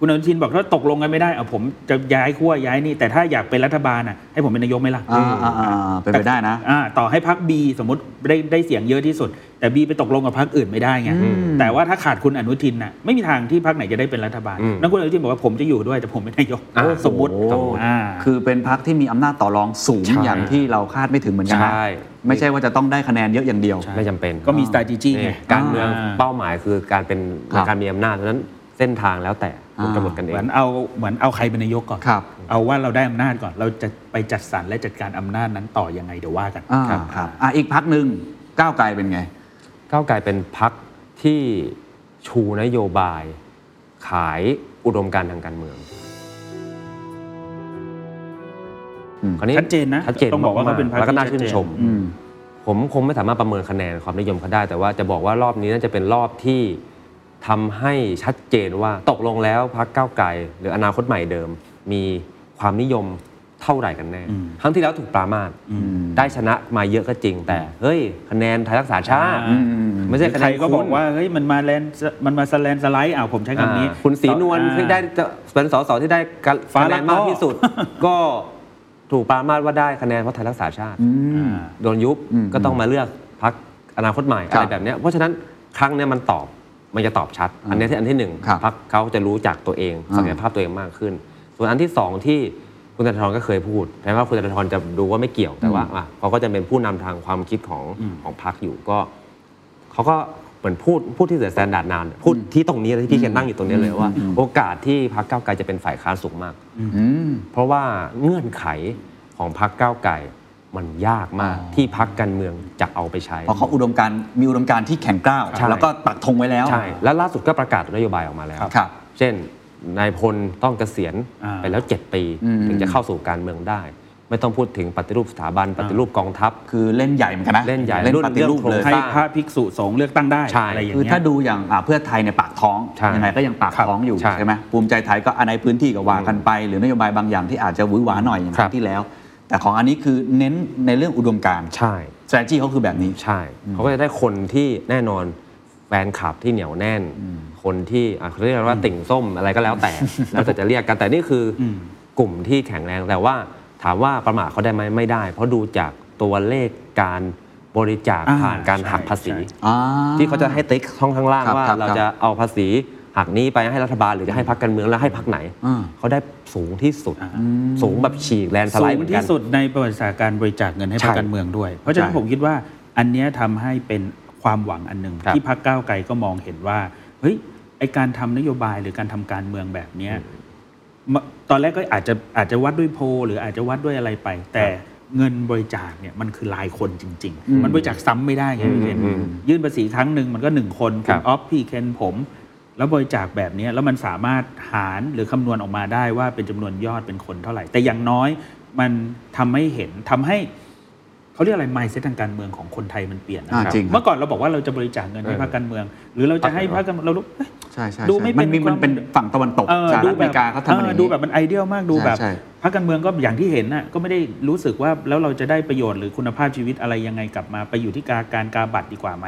คุณอนุทินบอกถ้าตกลงกันไม่ได้เอาผมจะย้ายขั้วย้ายนี่แต่ถ้าอยากเป็นรัฐบาลอะให้ผมเป็นนายกไหมล่ะอ่าอ่าอ่าเป็นไปได้นะอ่าต่อให้พักบีสมมติได้ได้เสียงเยอะที่สุด แต่บีไปตกลงกับพักอื่นไม่ได้ไงอืมแต่ว่าถ้าขาดคุณอนุทินน่ะไม่มีทางที่พักไหนจะได้เป็นรัฐบาลอืมนั่นคุณอนุทินบอกว่าผมจะอยู่ด้วยแต่ผมเป็นนายกอ่าสมมติโอ้โหอ่าคือเป็นพักที่มีอำนาจต่อรองสูงใช่อย่างที่เราคาดไม่ถึงเหมือนกันนะใช่ไม่ใช่ว่าจะต้องได้คะแนนเยอะอย่างเดียว ไม่จำเป็นก็มี strategy ไงนี่การเมืองอ่าเป้าหมายคือการเป็นครับการมีอำนาจเพราะฉะนั้นเส้นทางแล้วแต่ คุณอ่ากำหนดกันเอเหมืงอนเอาเหมือนเอาใครเป็นนายกก่อน ครับเอาว่าเราได้อำนาจก่อน เราจะไปจัดสรรและจัดการอำนาจนั้นต่อยังไงเดี๋ยวว่ากันอ่าครับอะอีกพักหนึ่งก้าวไกลเป็นไง ก้าวไกลเป็นพักที่ชูนโยบาย ขายอุดมการณ์ทางการเมืองอืม คราวนี้ชัดเจนนะชัดเจนต้องบอกว่าเขาเป็นพรรคแล้วก็น่าที่ชื่ชัดนเจนชม อืม ผมคงไม่สามารถประเมินคะแนนความนิยมเขาได้ แต่ว่าจะบอกว่ารอบนี้น่าจะเป็นรอบที่ ทำให้ชัดเจนว่าตกลงแล้วพรรคก้าวไกลหรืออนาคตใหม่เดิม มีความนิยมเท่าไหร่กันแน่อืมครั้งที่แล้วถูกปรามาสอืมได้ชนะมาเยอะก็จริง แต่เฮ้ยคะแนนไทยรักษาชาติอ่าไม่ใช่คะแนใครนก็คุณบอกว่าเฮ้ยมันมาแลนด์มันมาสแลนสไลด์อ่าผมใช้คำนี้อ่าคุณศรีนวลอ่าที่ได้จะเป็นสสที่ได้คะฟ้าแนรันกมากพ่อที่สุด ก็ถูกปรามาสว่าได้คะแนนเพราะไทยรักษาชาติอืมโดนยุบอืมก็ต้องมาเลือกพักอนาคตใหม่ครัอะบไรแบบเนี้ยเพราะฉะนั้นครั้งเนี้ยมันตอบ มันจะตอบชัด อันเนี้ยที่อันที่หนึ่งครับพักเขาจะรู้จักตัวเองอ่าศักยภาพตัวเองมากขึ้น ส่วนอันที่สองที่คุณธนาธรก็เคยพูดแม้ว่าคุณธนาธรจะดูว่าไม่เกี่ยวแต่ว่าอะเขาก็จะเป็นผู้นำทางความคิดของอืมของพักอยู่ก็เขาก็เหมือนพูดพูดที่เสือแซนดาร์ดนานพูดที่ตรงนี้เลยที่พี่เคนนั่งอยู่ตรงนี้เลยว่า โอกาสที่พักเก้าวไกลจะเป็นฝ่ายค้านสูงมากอืมเพราะว่าเงื่อนไขของพรรคก้าวไกล มันยากมากอ๋อที่พรรคการเมืองจะเอาไปใช้ เพราะเขาอุดมการณ์มีอุดมการณ์ที่แข็งกร้าวใช่แล้วก็ปักธงไว้แล้ว ใช่ แล้วล่าสุดก็ประกาศนโยบายออกมาแล้วครับเช่นนายพลต้องเกษียณอ่าไปแล้ว 7 ปีอืมถึงจะเข้าสู่การเมืองได้ ไม่ต้องพูดถึงปฏิรูปสถาบันปฏิรูปกองทัพ คือเล่นใหญ่เหมือนกันนะเล่นใหญ่เล่นรุ่นปฏิรูปเลยเรื่องโครงให้สร้างพระภิกษุสงฆ์เลือกตั้งได้ใช่อะไรอย่างคือเงี้ยถ้าดูอย่างอ่าเพื่อไทยในยปากท้องใช่ยังไงก็ยังปากครับท้องอยู่ใช่ใช่ไหมภูมิใจไทยก็อันในพื้นที่ก็ว่ากันไป หรือนโยบายบางอย่างที่อาจจะหวือหวาหน่อยอย่างครับที่แล้ว แต่ของอันนี้คือเน้นในเรื่องอุดมการณ์ใช่ strategy เขาคือแบบนี้ ใช่ เขาก็จะได้คนที่แน่นอนแฟนคลับที่เหนียวแน่น คนที่อะเขาเรียกว่าติ่งส้มอะไรก็แล้วแต่ แล้วแต่จะเรียกกันแต่นี่คืออมกลุ่มที่แข็งแรงแต่ว่าถามว่าประมาทเขาได้ไหมไม่ได้ เพราะดูจากตัวเลขการบริจาคอ่าผ่านการใช่หักภาษีใช่อ่าที่เขาจะให้ติ๊กช่องข้างล่างครับว่าครับเราครับจะเอาภาษี หักนี้ไปให้รัฐบาลหรือจะให้พรรคการเมืองแล้วให้พรรคไหนอ่าเขาได้สูงที่สุดอ่าสูงแบบฉีกแลนด์สสูไลด์งเหมือนกัที่นสุดในประวัติศาสตร์การบริจาคเงินให้พรรคใช่การเมืองด้วย เพราะฉะนั้นใช่ผมคิดว่าอันเนี้ยทำให้เป็นความหวังอันหนึ่งครับที่พรรคก้าวไกลก็มองเห็นว่าเฮ้ยไอการทำนโยบายหรือการทำการเมืองแบบเนี้ยมตอนแรกก็อาจจะอาจจะวัดด้วยโพลหรืออาจจะวัดด้วยอะไรไป แต่เงินบริจาคเนี่ยมันคือรายคนจริงอืมๆมันบริจาคซ้ำไม่ได้ไงพี่เคนอืมอืมยื่นภาษีครั้งหนึ่งมันก็หนึ่งคนครัคุณบออฟพี่เคนผม แล้วบริจาคแบบนี้แล้วมันสามารถหารหรือคำนวณออกมาได้ว่าเป็นจำนวนยอดเป็นคนเท่าไหร่ แต่อย่างน้อยมันทำให้เห็นทำให้ เขาเรียกอะไรไมซ์เซตทางการเมืองของคนไทยมันเปลี่ยนนะอ่าครับจริงครับ เมื่อก่อนเราบอกว่าเราจะบริจาคเงินให้เออพรรคการเมือง หรือเราจะให้พรรคการเมืองเรารู้เอ๊ะใช่ใช่ดูไม่เป็นมันมีความมันเป็นฝั่งตะวันตกเออสหดูรัฐอแบเมบริกาเขาทำมันอย่างดูนี้แบบมันไอเดียลมากดูใช่แบบใช่พรรคการเมืองก็อย่างที่เห็นน่ะก็ไม่ได้รู้สึกว่าแล้วเราจะได้ประโยชน์หรือคุณภาพชีวิตอะไรยังไงกลับมาไปอยู่ที่การการกาบัตรดีกว่าไหม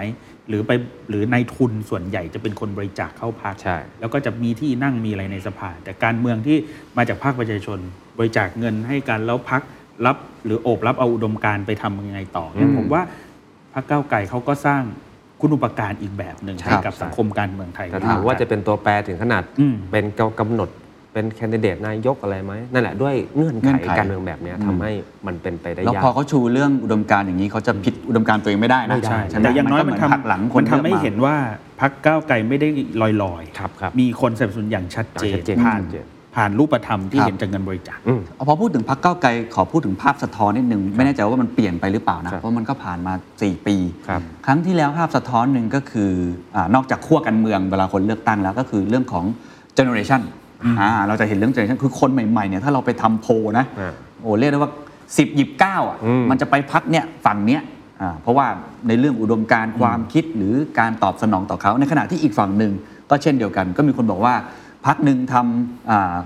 หรือไปหรือในายทุนส่วนใหญ่จะเป็นคนบริจาคเข้าพรรคใช่แล้วก็จะมีที่นั่งมีอะไรในสภา แต่การเมืองที่มาจากภาคประชาชน บริจาคเงินให้กันแล้วพักรั บหรือโอบรับเอาอุดมการณ์ไปทำยังไงต่อเนี่ยอืมผมว่าพรรคก้าวไกลเขาก็สร้างคุณอุปการอีกแบบหนึ่งใช่ให้กับใช่สังคมการเมืองไทยแต่ถามว่าจะเป็นตัวแปรถึงขนาดอืมเป็นกำหนดเป็นแคนดิเดตนายกอะไรไหมนั่นแหละด้วยเงื่อนเงื่ไขอนไขการเมืองแบบเนี้ยทำให้มันเป็นไปได้แล้วยากพอเขาชูเรื่องอุดมการณ์อย่างนี้เขาจะผิดอุดมการณ์ตัวเองไม่ได้นะใช่ใช่ไหมแต่อย่างน้อยก็มันเหทำหักหลังคนมันทำให้ลือกาเห็นว่าพักก้าวไกลไม่ได้ลอยลอยๆครับครับมีคนสนับสนุนอย่างชัดเจอย่างชันดเจนผ่านชัดเจน ผ่านรูปธรรมที่ครับเห็นจากเงินบริจาคอืมพอพูดถึงพักเก้าวไกลขอพูดถึงภาพสะท้อนนิดนึง ไม่แน่ใจว่ามันเปลี่ยนไปหรือเปล่านะครับเพราะมันก็ผ่านมา 4 ปีครับครั้งที่แล้วภาพสะท้อนหนึ่งก็คืออานอกจากขั้วการเมืองเวลาคนเลือกตั้งแล้วก็คือเรื่องของ generation อ่าเราจะเห็นเรื่อง generation คือคนใหม่ๆเนี่ยถ้าเราไปทำโพลนะอ่าโอ้เรียกได้ว่า 10หยิบ9อะอืมมันจะไปพรรคเนี่ยฝั่งเนี้ยอ่าเพราะว่าในเรื่องอุดมการณ์ความคิดหรือการตอบสนองต่อเขาในขณะที่อีกฝั่งหนึ่งก็เช่นเดียวกัน ก็มีคนบอกว่า พรรคหนึ่งทำอ่า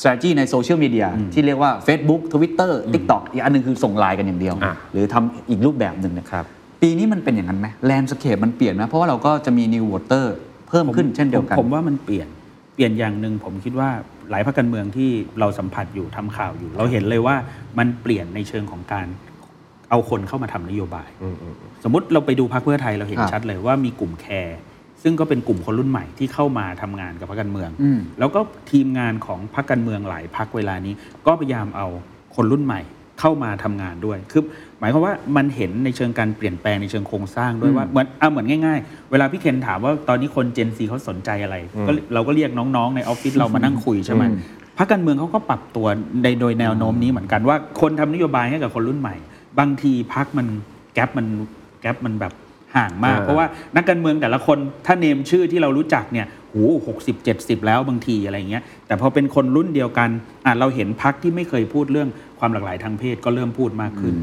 strategy ในโซเชียลมีเดียที่เรียกว่า Facebook Twitter TikTok อีกอันหนึงคือส่งไลน์กันอย่างเดียวอะหรือทำอีกรูปแบบหนึ่งเนี่ยครับปีนี้มันเป็นอย่างนั้นไหม landscape มันเปลี่ยนไหมเพราะว่าเราก็จะมี new voter เพิ่มขึ้นเช่นเดียวกันผมผมว่ามันเปลี่ยนเปลี่ยนอย่างหนึ่งผมคิดว่าหลายพรรคการเมืองที่เราสัมผัสอยู่ทำข่าวอยู่ เราเห็นเลยว่ามันเปลี่ยนในเชิงของการเอาคนเข้ามาทำนโยบายอืมอืมสมมติเราไปดูพรรคเพื่อไทยเราเห็นครับชัดเลยว่ามีกลุ่มแคร์ ซึ่งก็เป็นกลุ่มคนรุ่นใหม่ที่เข้ามาทำงานกับพรรคการเมืองอืมแล้วก็ทีมงานของพรรคการเมืองหลายพรรคเวลานี้ ก็พยายามเอาคนรุ่นใหม่เข้ามาทำงานด้วย คือหมายความว่ามันเห็นในเชิงการเปลี่ยนแปลงในเชิงโครงสร้างด้วยว่าเหมือนอะเหมือนง่ายๆ เวลาพี่เคนถามว่าตอนนี้คนเจนซีเขาสนใจอะไร ก็เราก็เรียกน้องๆ ในออฟฟิศเรามานั่งคุยใช่ไหมอืมพรรคการเมืองเขาก็ปรับตัวในโดยแนวโน้มนี้เหมือนกันว่าคนทำนโยบายให้กับคนรุ่นใหม่ บางทีพรรคมันแกลบมันแกลบมันแบบ ห่างมากเออเพราะว่านักการเมืองแต่ละคนถ้าเนมชื่อที่เรารู้จักเนี่ยหูหกสิบเจ็ดสิบแล้วบางทีอะไรเงี้ยแต่พอเป็นคนรุ่นเดียวกันอะเราเห็นพักที่ไม่เคยพูดเรื่องความหลากหลายทางเพศก็เริ่มพูดมากขึ้น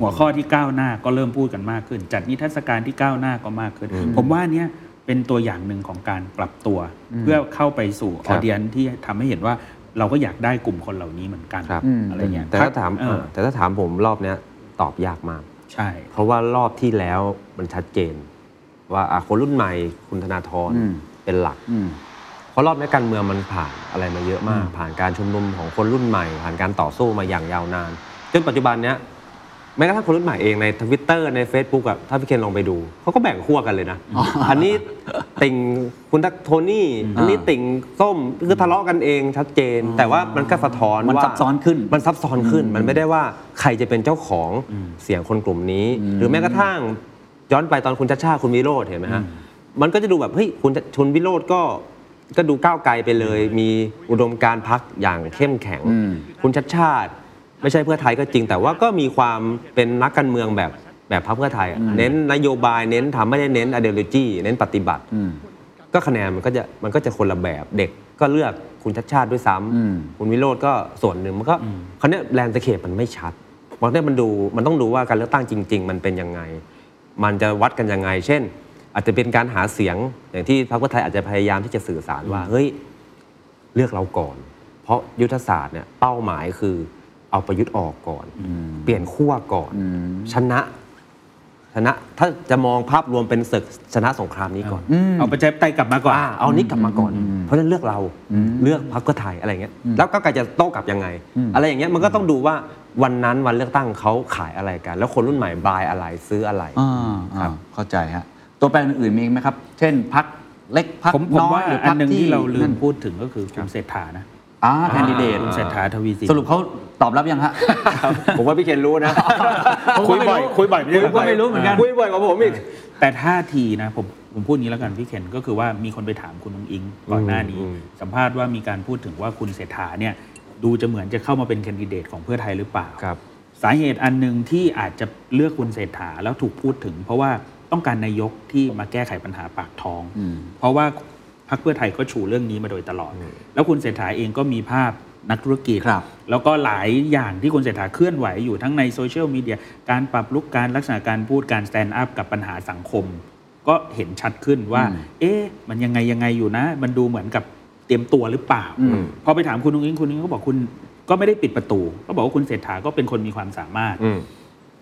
หัวข้อที่ก้าวหน้าก็เริ่มพูดกันมากขึ้น จัดนิทรรศการที่ก้าวหน้าก็มากขึ้น ผมว่าเนี้ยเป็นตัวอย่างหนึ่งของการปรับตัว เพื่อเข้าไปสู่อครัอบเดียนที่ทำให้เห็นว่าเราก็อยากได้กลุ่มคนเหล่านี้เหมือนกันครับอะไรเงี้ยแต่ถ้าถามเออแต่ถ้าถามผมรอบเนี้ยตอบยากมาก ใช่ เพราะว่ารอบที่แล้วมันชัดเจน ว่าอะคนรุ่นใหม่คุณธนาธรอืมเป็นหลักอืมเพราะรอบนี้การเมืองมันผ่านอะไรมาเยอะมาก ผ่านการชุมนุมของคนรุ่นใหม่ ผ่านการต่อสู้มาอย่างยาวนานจนปัจจุบันเนี้ย แม้กระทั่งคนรุ่นใหม่เองในทวิตเตอร์ใน Facebook อะถ้าพี่เคนลองไปดู เขาก็แบ่งขั้วกันเลยนะ อันนี้ติ่งคุณทักโทนี่ อันนี้ติ่งส้มคือทะเลาะกันเองชัดเจน แต่ว่ามันก็สะท้อนมันว่าซับซ้อนขึ้น มันซับซ้อนขึ้น มันไม่ได้ว่าใครจะเป็นเจ้าของเสียงคนกลุ่มนี้ หรือแม้กระทั่งย้อนไปตอนคุณชัชชาติคุณวิโรจน์เห็นไหมฮะ มันก็จะดูแบบเฮ้ยคุณคุณวิโรจน์ก็ก็ดูก้าวไกลไปเลย มีอุดมการณ์พรรคอย่างเข้มแข็งอืมคุณชัชชาติ ไม่ใช่เพื่อไทยก็จริง แต่ว่าก็มีความเป็นนักการเมืองแบบแบบพรรคเพื่อไทยอะเน้นนโยบายเน้นทำไม่ได้เน้น ideology เน้นปฏิบัติ อืม ก็คะแนนมันก็จะมันก็จะคนละแบบเด็กก็เลือกคุณชัชชาติด้วยซ้ำอืมคุณวิโรจน์ก็ส่วนหนึ่งมันก็คราวเนี้ย landscape มันไม่ชัดเพราะเนี่ยมันดูมันต้องดูว่าการเลือกตั้งจริง ๆ มันเป็นยังไง มันจะวัดกันยังไง เช่น อาจจะเป็นการหาเสียงอย่างที่พรรคเพื่อไทยอาจจะพยายามที่จะสื่อสารว่าเฮ้ย เลือกเราก่อน เพราะยุทธศาสตร์เนี่ยเป้าหมายคือ เอาประยุทธ์ออกก่อน เปลี่ยนขั้วก่อน ชนะชนะถ้าจะมองภาพรวมเป็นศึกชนะสงครามนี้ก่อน เอาประชาธิปไตยกลับมาก่อนอ่าเอานี้กลับมาก่อน เพราะฉะนั้นเลือกเราเลือกพรรคเพื่อไทยอะไรเงี้ยแล้วก็กจะโต้กลับยังไง อะไรอย่างเงี้ยมันก็ต้องดูว่าวันนั้นวันเลือกตั้งเขาขายอะไรกัน แล้วคนรุ่นใหม่บายอะไรซื้ออะไรอ่าครับอ่าเข้าใจฮะตัวแปรอื่นๆมีไหมครับ เช่นพักเล็กพักผมผมน้อยว่าหรืออัพันกหนึ่งที่ที่เราลืนั่มนพูดถึงก็คือคุณเศรษฐานะอ่าแคนดิเดตคุณเศรษฐาทวีสินสรุปเขา ตอบรับยังฮะ ผมว่าพี่เคนรู้นะ คุยบ่อยคุยบ่อยผมก็ไม่รู้เหมือนกันคุยบ่อยกว่าผมอีกแต่ท่าทีนะผมผมพูดอย่างนี้แล้วกันพี่เคนก็คือว่ามีคนไปถามคุณนุ้งอิงก่อนหน้านี้อืมสัมภาษณ์ว่ามีการพูดถึงว่าคุณเศรษฐาเนี่ยดูจะเหมือนจะเข้ามาเป็นแคนดิเดตของเพื่อไทยหรือเปล่าครับสาเหตุอันหนึ่งที่อาจจะเลือกคุณเศรษฐาแล้วถูกพูดถึง เพราะว่าต้องการนายกที่มาแก้ไขปัญหาปากท้องอืมเพราะว่าพรรคเพื่อไทยก็ชูเรื่องนี้มาโดยตลอด แล้วคุณเศรษฐาเองก็มีภาพ นักธุรกิจครับแล้วก็หลายอย่างที่คุณเศรษฐาเคลื่อนไหวอยู่ทั้งในโซเชียลมีเดียการปรับ look การลักษณะการพูดการ stand up กับปัญหาสังคม ก็เห็นชัดขึ้นว่าอืมเอ๊ะ มันยังไงยังไงอยู่นะ มันดูเหมือนกับเตรียมตัวหรือเปล่าอืมพอไปถามคุณนุ้งอิงคุณนุ้งอิงก็บอกคุณก็ไม่ได้ปิดประตู ก็บอกว่าคุณเศรษฐาก็เป็นคนมีความสามารถอืม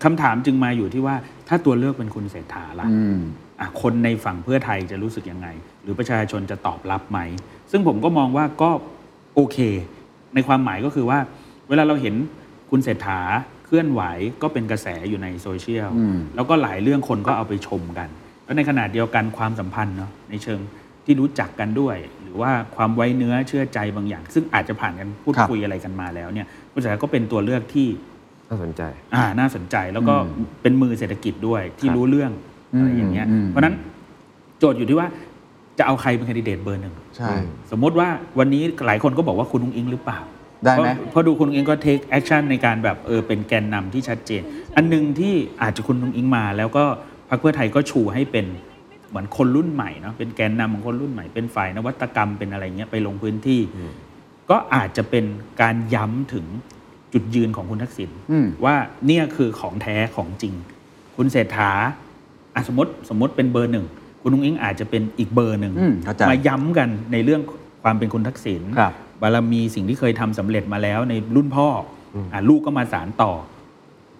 คำถามจึงมาอยู่ที่ว่าถ้าตัวเลือกเป็นคุณเศรษฐาล่ะอืมอะคนในฝั่งเพื่อไทยจะรู้สึกยังไง หรือประชาชนจะตอบรับไหม ซึ่งผมก็มองว่าก็โอเค ในความหมายก็คือว่า เวลาเราเห็นคุณเศรษฐาเคลื่อนไหวก็เป็นกระแสอยู่ในโซเชียลอืมแล้วก็หลายเรื่องคนก็เอาไปชมกัน แล้วในขณะเดียวกันความสัมพันธ์เนาะในเชิงที่รู้จักกันด้วย หรือว่าความไว้เนื้อเชื่อใจบางอย่าง ซึ่งอาจจะผ่านกันพูดครับ คุยอะไรกันมาแล้วเนี่ยคุณเศรษฐาก็เป็นตัวเลือกที่น่าสนใจ อ่าน่าสนใจแล้วก็อืมเป็นมือเศรษฐกิจด้วยที่ครับรู้เรื่องอะไรอย่างเงี้ยอืมเพราะฉะนั้นโจทย์อยู่ที่ว่า จะเอาใครเป็นแคนดิเดตเบอร์หนึ่งใช่ สมมติว่าวันนี้หลายคนก็บอกว่าคุณอุ๊งอิ๊งหรือเปล่า ได้ไหมเพราะเพราะดูคุณอุ๊งอิ๊งก็ take action ในการแบบเออเป็นแกนนำที่ชัดเจน อันหนึ่งที่อาจจะคุณอุ๊งอิ๊งมา แล้วก็พรรคเพื่อไทยก็ชูให้เป็นเหมือนคนรุ่นใหม่เนาะเป็นแกนนำของคนรุ่นใหม่เป็นฝ่ายนวัตกรรมเป็นอะไรเงี้ยไปลงพื้นที่ ก็อาจจะเป็นการย้ำถึงจุดยืนของคุณทักษิณอืมว่าเนี่ยคือของแท้ของจริง คุณเศรษฐาอะสมมติสมมติเป็นเบอร์หนึ่ง คุณอุ๊งอิ๊งอาจจะเป็นอีกเบอร์หนึ่งอืมเข้าใจมาย้ำกันในเรื่องความเป็นคุณทักษิณครับบารมีสิ่งที่เคยทำสำเร็จมาแล้วในรุ่นพ่อออะลูกก็มาสารต่อ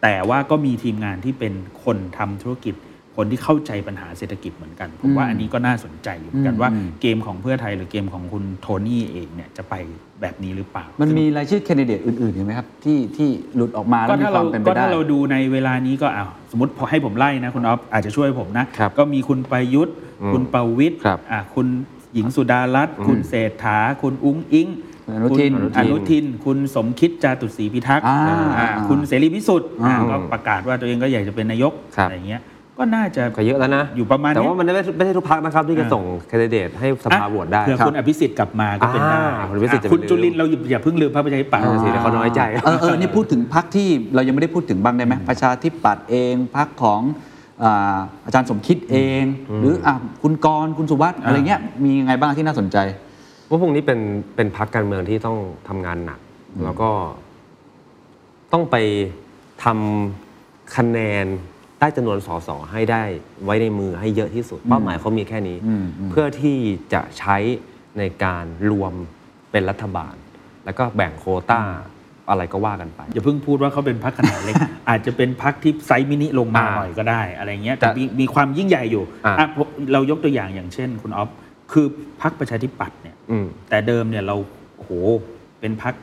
แต่ว่าก็มีทีมงานที่เป็นคนทำธุรกิจ คนที่เข้าใจปัญหาเศรษฐกิจเหมือนกัน ผมว่าอืมอันนี้ก็น่าสนใจอยู่เหมือนกันอืมว่าอืมเกมของเพื่อไทยหรือเกมของคุณโทนี่เองเนี่ยจะไปแบบนี้หรือเปล่า มันมีรายชื่อแคนดิเดตอื่นๆอีกไหมครับ ที่ที่หลุดออกมาแล้ก็วมีถ้าคเราวามเป็นไปก็ได้ถ้าเราดูในเวลานี้ก็อ้าวสมมติพอให้ผมไล่นะคุณอ๊อฟอาจจะช่วยผมนะครับก็มีคุณประยุทธ์อืมคุณประวิทย์ครับอะคุณหญิงสุดารัตน์คุณเศรษฐา คุณอุ้งอิงอนุทินคุณอนุทิน คุณสมคิดจาตุศรีพิทักษ์อ่าอ่าคุณเสรีพิสุทธิ์อ่าอืมก็ประกาศว่าตัวเองก็อยากจะเป็นนายกครับอะไรอย่างเงี้ย ก็น่าจะก็เยอะแล้วนะ อยู่ประมาณแต่เนี้ยว่ามันไม่ได้ไม่ใช่ทุกพักนะครับที่จะอ่าส่งแคนดิเดตให้สภาโหวตได้เผื่อครับคุณอภิสิทธิ์กลับมาก็เป็นได้อ่าคุณอภิสิทธิ์จะอะคุณไปลืมจุลินทร์เราอย่าอย่าเพิ่งลืมพระประชาธิปัตย์นั่นสิเดี๋ยวเขาน้อยใจเออเออนี่พูดถึงพักที่เรายังไม่ได้พูดถึงบ้างได้ไหมประชาธิปัตย์เองพักของอ่าอาจารย์สมคิดเอง หรืออะคุณกรณ์คุณสุวัสด์อะไรเงี้ยมียังไงบ้างที่น่าสนใจว่าพวกนี้เป็นเป็นพักการเมืองที่ต้องทำงานหนัก แล้วก็ต้องไปทำคะแนน ได้จำนวนสสให้ได้ไว้ในมือให้เยอะที่สุด เป้าหมายเขามีแค่นี้อืมอืมเพื่อที่จะใช้ในการรวมเป็นรัฐบาล แล้วก็แบ่งโควต้าอะไรก็ว่ากันไป อย่าเพิ่งพูดว่าเขาเป็นพักขนาดเล็ก อาจจะเป็นพรรคที่ size mini ลงมาอ่าหน่อยก็ได้ อะไรเงี้ยแต่แต่มีมีความยิ่งใหญ่อยู่อ่าอะผมเรายกตัวอย่างอย่างเช่น คุณออฟคือพรรคประชาธิปัตย์เนี่ยอืมแต่เดิมเนี่ยเราโอ้โหเป็นพรรค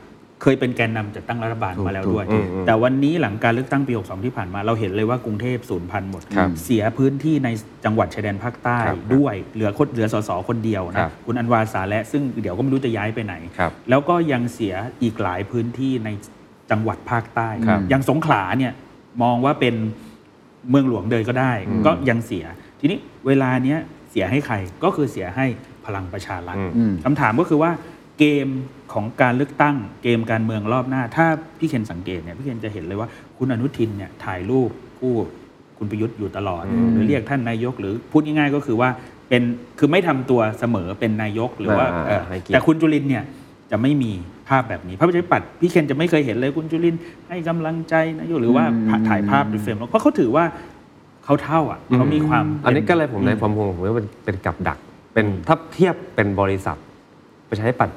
เคยเป็นแกนนำจัดตั้งรัฐบาลถูกมาแล้วถูกด้วยอืมอืมแต่วันนี้หลังการเลือกตั้งปี 62 ที่ผ่านมาเราเห็นเลยว่ากรุงเทพสูญพันธุ์หมดครับเสียพื้นที่ในจังหวัดชายแดนภาคใต้ครับด้วยเหลือคนเหลือสสคนเดียวครับนะคุณอันวาร์ สาและซึ่งเดี๋ยวก็ไม่รู้จะย้ายไปไหนครับแล้วก็ยังเสียอีกหลายพื้นที่ในจังหวัดภาคใต้ครับอย่างสงขลาเนี่ยมองว่าเป็นเมืองหลวงเลยก็ได้ ก็ยังเสีย ทีนี้เวลาเนี้ยเสียให้ใครก็คือเสียให้พลังประชารัฐอืมอืมคำถามก็คือว่า เกมของการเลือกตั้งเกมการเมืองรอบหน้า ถ้าพี่เคนสังเกตเนี่ยพี่เคนจะเห็นเลยว่าคุณอนุทินเนี่ยถ่ายรูปคู่คุณประยุทธ์อยู่ตลอด หรือเรียกท่านนายก หรือพูดง่ายๆก็คือว่าเป็นคือไม่ทำตัวเสมอเป็นนายกหรือว่าอ่าเอ่อให้เกียรติแต่คุณจุลินเนี่ยจะไม่มีภาพแบบนี้พระประชาธิปัตย์พี่เคนจะไม่เคยเห็นเลยคุณจุลินให้กำลังใจนายกหรือว่าอืมถ่ายภาพในเฟรมเพราะเขาถือว่าเขาเท่าอะเขามีความ อันนี้ก็เลยผมในอืความห่วงผมว่าเป็นเป็นกับดัก เป็นถ้าเทียบเป็นบริษัทประชาธิปัตย์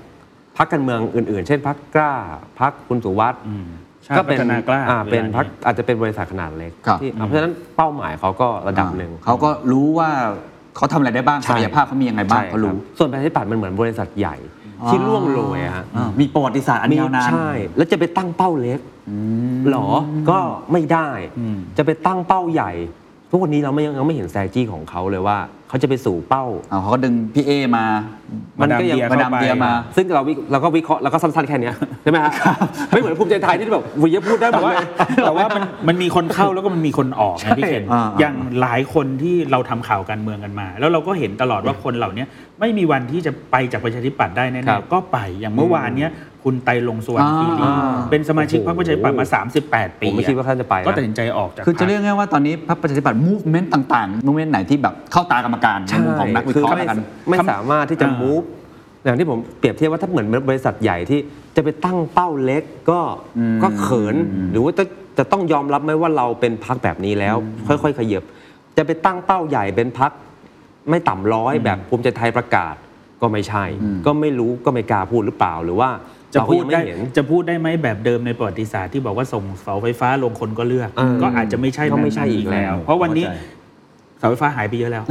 พักการเมืองอื่นๆ เช่นพักกล้าพักคุณสุวัสด์อืมชาติก็เป็นพัฒนากล้าอ่าเป็นวลาพักอาจจะเป็นบริษัทขนาดเล็กครับที่เพราะฉะนั้นเป้าหมายเขาก็ระดับหนึ่งอ่าเขาก็รู้ว่าเขาทำอะไรได้บ้างใช่ศักยภาพเขามียังไงบ้างใช่เขารู้คบส่วนประชาธิปัตย์มันเหมือนบริษัทใหญ่ที่ล่วงโรยอะฮะอ่ามีประวัติศาสตร์อันยาวนานใช่ แล้วจะไปตั้งเป้าเล็กอืมหรอก็ไม่ได้อืมจะไปตั้งเป้าใหญ่ ทุกวันนี้เราไม่ยังยังไม่เห็นแซจี้ของเขาเลยว่า เขาจะไปสู่เป้า เอาเขาก็ดึงพี่เอมา มันก็ยังมาดามเดียมา ซึ่งเราวิเราก็วิเคราะห์เราก็สั้นๆแค่เนี้ยใช่ไหมฮะไม่เหมือนภูมิใจไทยที่แบบวิยพูดได้หมแต่ดว่าเลยแต่ว่ามันมันมีคนเข้าแล้วก็มันมีคนออกนะพี่เคนอ่าอย่างหลายคนที่เราทำข่าวการเมืองกันมา แล้วเราก็เห็นตลอดว่าคนเหล่านี้ไม่มีวันที่จะไปจากประชาธิปัตย์ได้แน่ครับๆก็ไปอย่างเมื่อวานเนี้ย คุณไตรลงค์สุวรรณคีรีอ่าเป็นสมาชิกพรรคประชาธิปัตย์มา 38 ปีผมไม่คิดว่าท่านจะไปนะก็ตัดสินใจออกจากคือจะพรรคเรียกง่ายๆว่าตอนนี้พรรคประชาธิปัตย์ movement ต่างๆ movement ไหนที่แบบเข้าตากรรมการในมุมของนักวิเคราะห์ไม่แล้วกันไม่สามารถที่จะอ่า move อย่างที่ผมเปรียบเทียบว่าถ้าเหมือนบริษัทใหญ่ที่จะไปตั้งเป้าเล็กก็อืมก็เขิน หรือว่าจะจะต้องยอมรับไหมว่าเราเป็นพักแบบนี้แล้ว ค่อยๆ ขยับ จะไปตั้งเป้าใหญ่เป็นพักไม่ต่ำร้อยแบบภูมิใจไทยประกาศก็ไม่ใช่ ก็ไม่รู้ก็ไม่กล้าพูดหรือเปล่าหรือว่า จะเราก็พูดยังได้ไม่เห็นจะพูดได้ไหมแบบเดิมในประวัติศาสตร์ที่บอกว่าส่งเสาไฟฟ้าลงคนก็เลือกเออก็อาจจะไม่ใช่ก็ไม่ใช่แบบนั้นอีกแล้ว เพราะวันนี้เข้าใจเสาไฟฟ้าหายไปเยอะแล้ว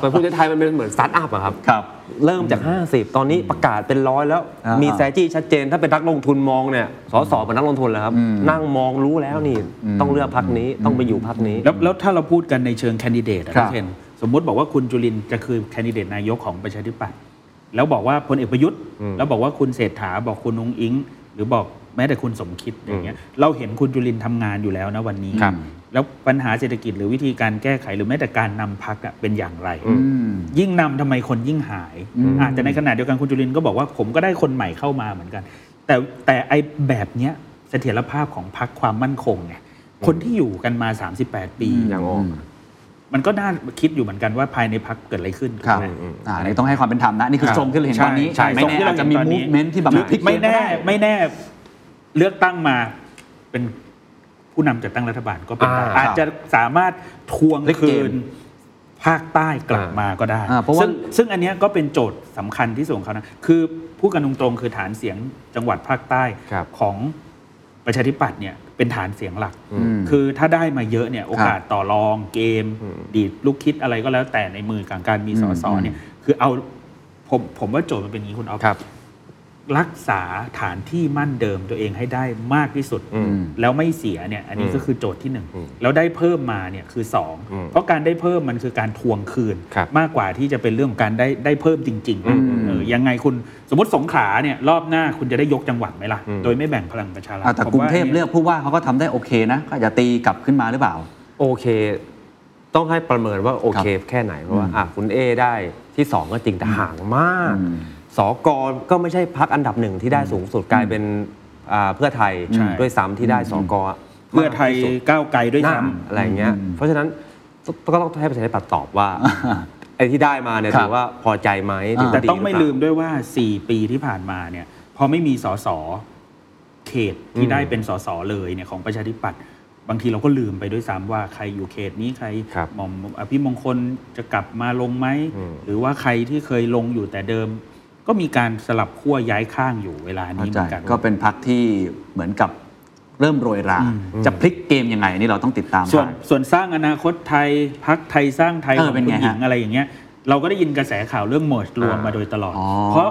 แต่ภูมิใจไทยมันเป็นเหมือนสตาร์ทอัพอะครับครับ เริ่มจาก 50 ตอนนี้ประกาศเป็นร้อยแล้วอ่ามีมีแซจี้ชัดเจน ถ้าเป็นนักลงทุนมองเนี่ยสสเป็นนักลงทุนแล้วครับอืมนั่งมองรู้แล้วนี่อืมต้องเลือกพักนี้ ต้องไปอยู่พักนี้ แล้วแล้วถ้าเราพูดกันในเชิงแคนดิเดตอะครับพี่เคนสมมุติบอกว่าคุณจุลินทร์จะคือแคนดิเดตนายกของประชาธิปัตย์ แล้วบอกว่าพลเอกประยุทธ์อืมแล้วบอกว่าคุณเศรษฐาบอกคุณนุงอิง หรือบอกแม้แต่คุณสมคิดอย่างเงี้ยเราเห็นคุณจุลินทร์ทำงานอยู่แล้วนะวันนี้ครับแล้วปัญหาเศรษฐกิจหรือวิธีการแก้ไขหรือแม้แต่การนำพักเป็นอย่างไรอือืมยิ่งนำทำไมคนยิ่งหายอืมอะแต่ในขณะเดียวกันคุณจุลินทร์ก็บอกว่าผมก็ได้คนใหม่เข้ามาเหมือนกัน แต่แต่ไอ้แบบเนี้ยเสถียรภาพของพักความมั่นคงเนี่ยคนที่อยู่กันมา 38 ปียังออก มันก็น่าคิดอยู่เหมือนกันว่าภายในพักเกิดอะไรขึ้นครับถูกไหม อ่าอันนี้ต้องให้ความเป็นธรรมนะ นี่คือครับทรงที่เราเห็นตอนนี้ใช่ไม่ทรงแน่ที่เราอาจจะมีเห็นตอนนี้ movement ที่แบบหรือพลิกไม่แน่ก็ด้ไม่แน่เลือกตั้งมาเป็นผู้นำจัดตั้งรัฐบาลก็เป็นได้อ่า อาจจะสามารถทวงพลิกเกคืมนภาคใต้กลับมาก็ได้ อ่าเพราะว่า ซึ่งซึ่งอันเนี้ยก็เป็นโจทย์สำคัญที่สุดของเขานะ คือพูดกันตรงๆคือฐานเสียงจังหวัดภาคใต้ครับ ของ ประชาธิปัตย์เนี่ยเป็นฐานเสียงหลักอืมคือถ้าได้มาเยอะเนี่ยโอกาสต่อรองเกมอืมดีดลูกคิดอะไรก็แล้วแต่ในมือของการมีสสอืมเนี่ยคือเอาผมผมว่าโจทย์มันเป็นอย่างนี้คุณเอาครับ รักษาฐานที่มั่นเดิมตัวเองให้ได้มากที่สุดอืมแล้วไม่เสียเนี่ยอันนี้อืมก็คือโจทย์ที่หนึ่งอืมแล้วได้เพิ่มมาเนี่ยคือสองอืมเพราะการได้เพิ่มมันคือการทวงคืนครับมากกว่าที่จะเป็นเรื่องของการได้ได้เพิ่มจริงๆอืมเออยังไงคุณสมมติสงขลาเนี่ยรอบหน้าคุณจะได้ยกจังหวัดไหมล่ะอืมโดยไม่แบ่งพลังประชารัฐอ่าแต่ผมกรุงว่าเทพนี่ยเลือกผู้ว่าเขาก็ทำได้โอเคนะก็อาจจะตีกลับขึ้นมาหรือเปล่า โอเค ต้องให้ประเมินว่าโอเค แค่ไหนเพราะว่าอืมอะคุณเอได้ที่2ก็จริงแต่ห่างมากอืม สกก็ไม่ใช่พักอันดับหนึ่งที่ได้สูงสุดกลายเป็นอ่าเพื่อไทยใช่ด้วยซ้ำที่ได้สกเพื่อไทยมากที่สุดก้าวไกลด้วยหน้าซ้ำอะไรเงี้ยอืมเพราะฉะนั้นก็ต้องให้ประชาธิปัตย์ตอบว่าไอ้ที่ได้มาเนี่ยครับถือว่าพอใจไหมถือแต่ว่าดีต้องไม่หรืลืเปมด้วยว่า 4 ปีที่ผ่านมาเนี่ยพอไม่มีสสเขตที่อืมได้เป็นสสเลยเนี่ยของประชาธิปัตย์บางทีเราก็ลืมไปด้วยซ้ำว่าใครอยู่เขตนี้ใครครับหม่อมอภิมงคลจะกลับมาลงไหมอืมหรือว่าใครที่เคยลงอยู่แต่เดิม ก็มีการสลับขั้วย้ายข้างอยู่เข้าใจเวลานี้เหมือนกันก็เป็นพรรคที่เหมือนกับเริ่มโรยราอืมจะพลิกเกมยังไงนี่เราต้องติดตามส่วนไปส่วนสร้างอนาคตไทยพรรคไทยสร้างไทยเอของคุณหญิงเป็นไงฮะอะไรอย่างเงี้ยเราก็ได้ยินกระแสข่าวเรื่อง merge รวมมาโดยตลอดอ๋อเพราะ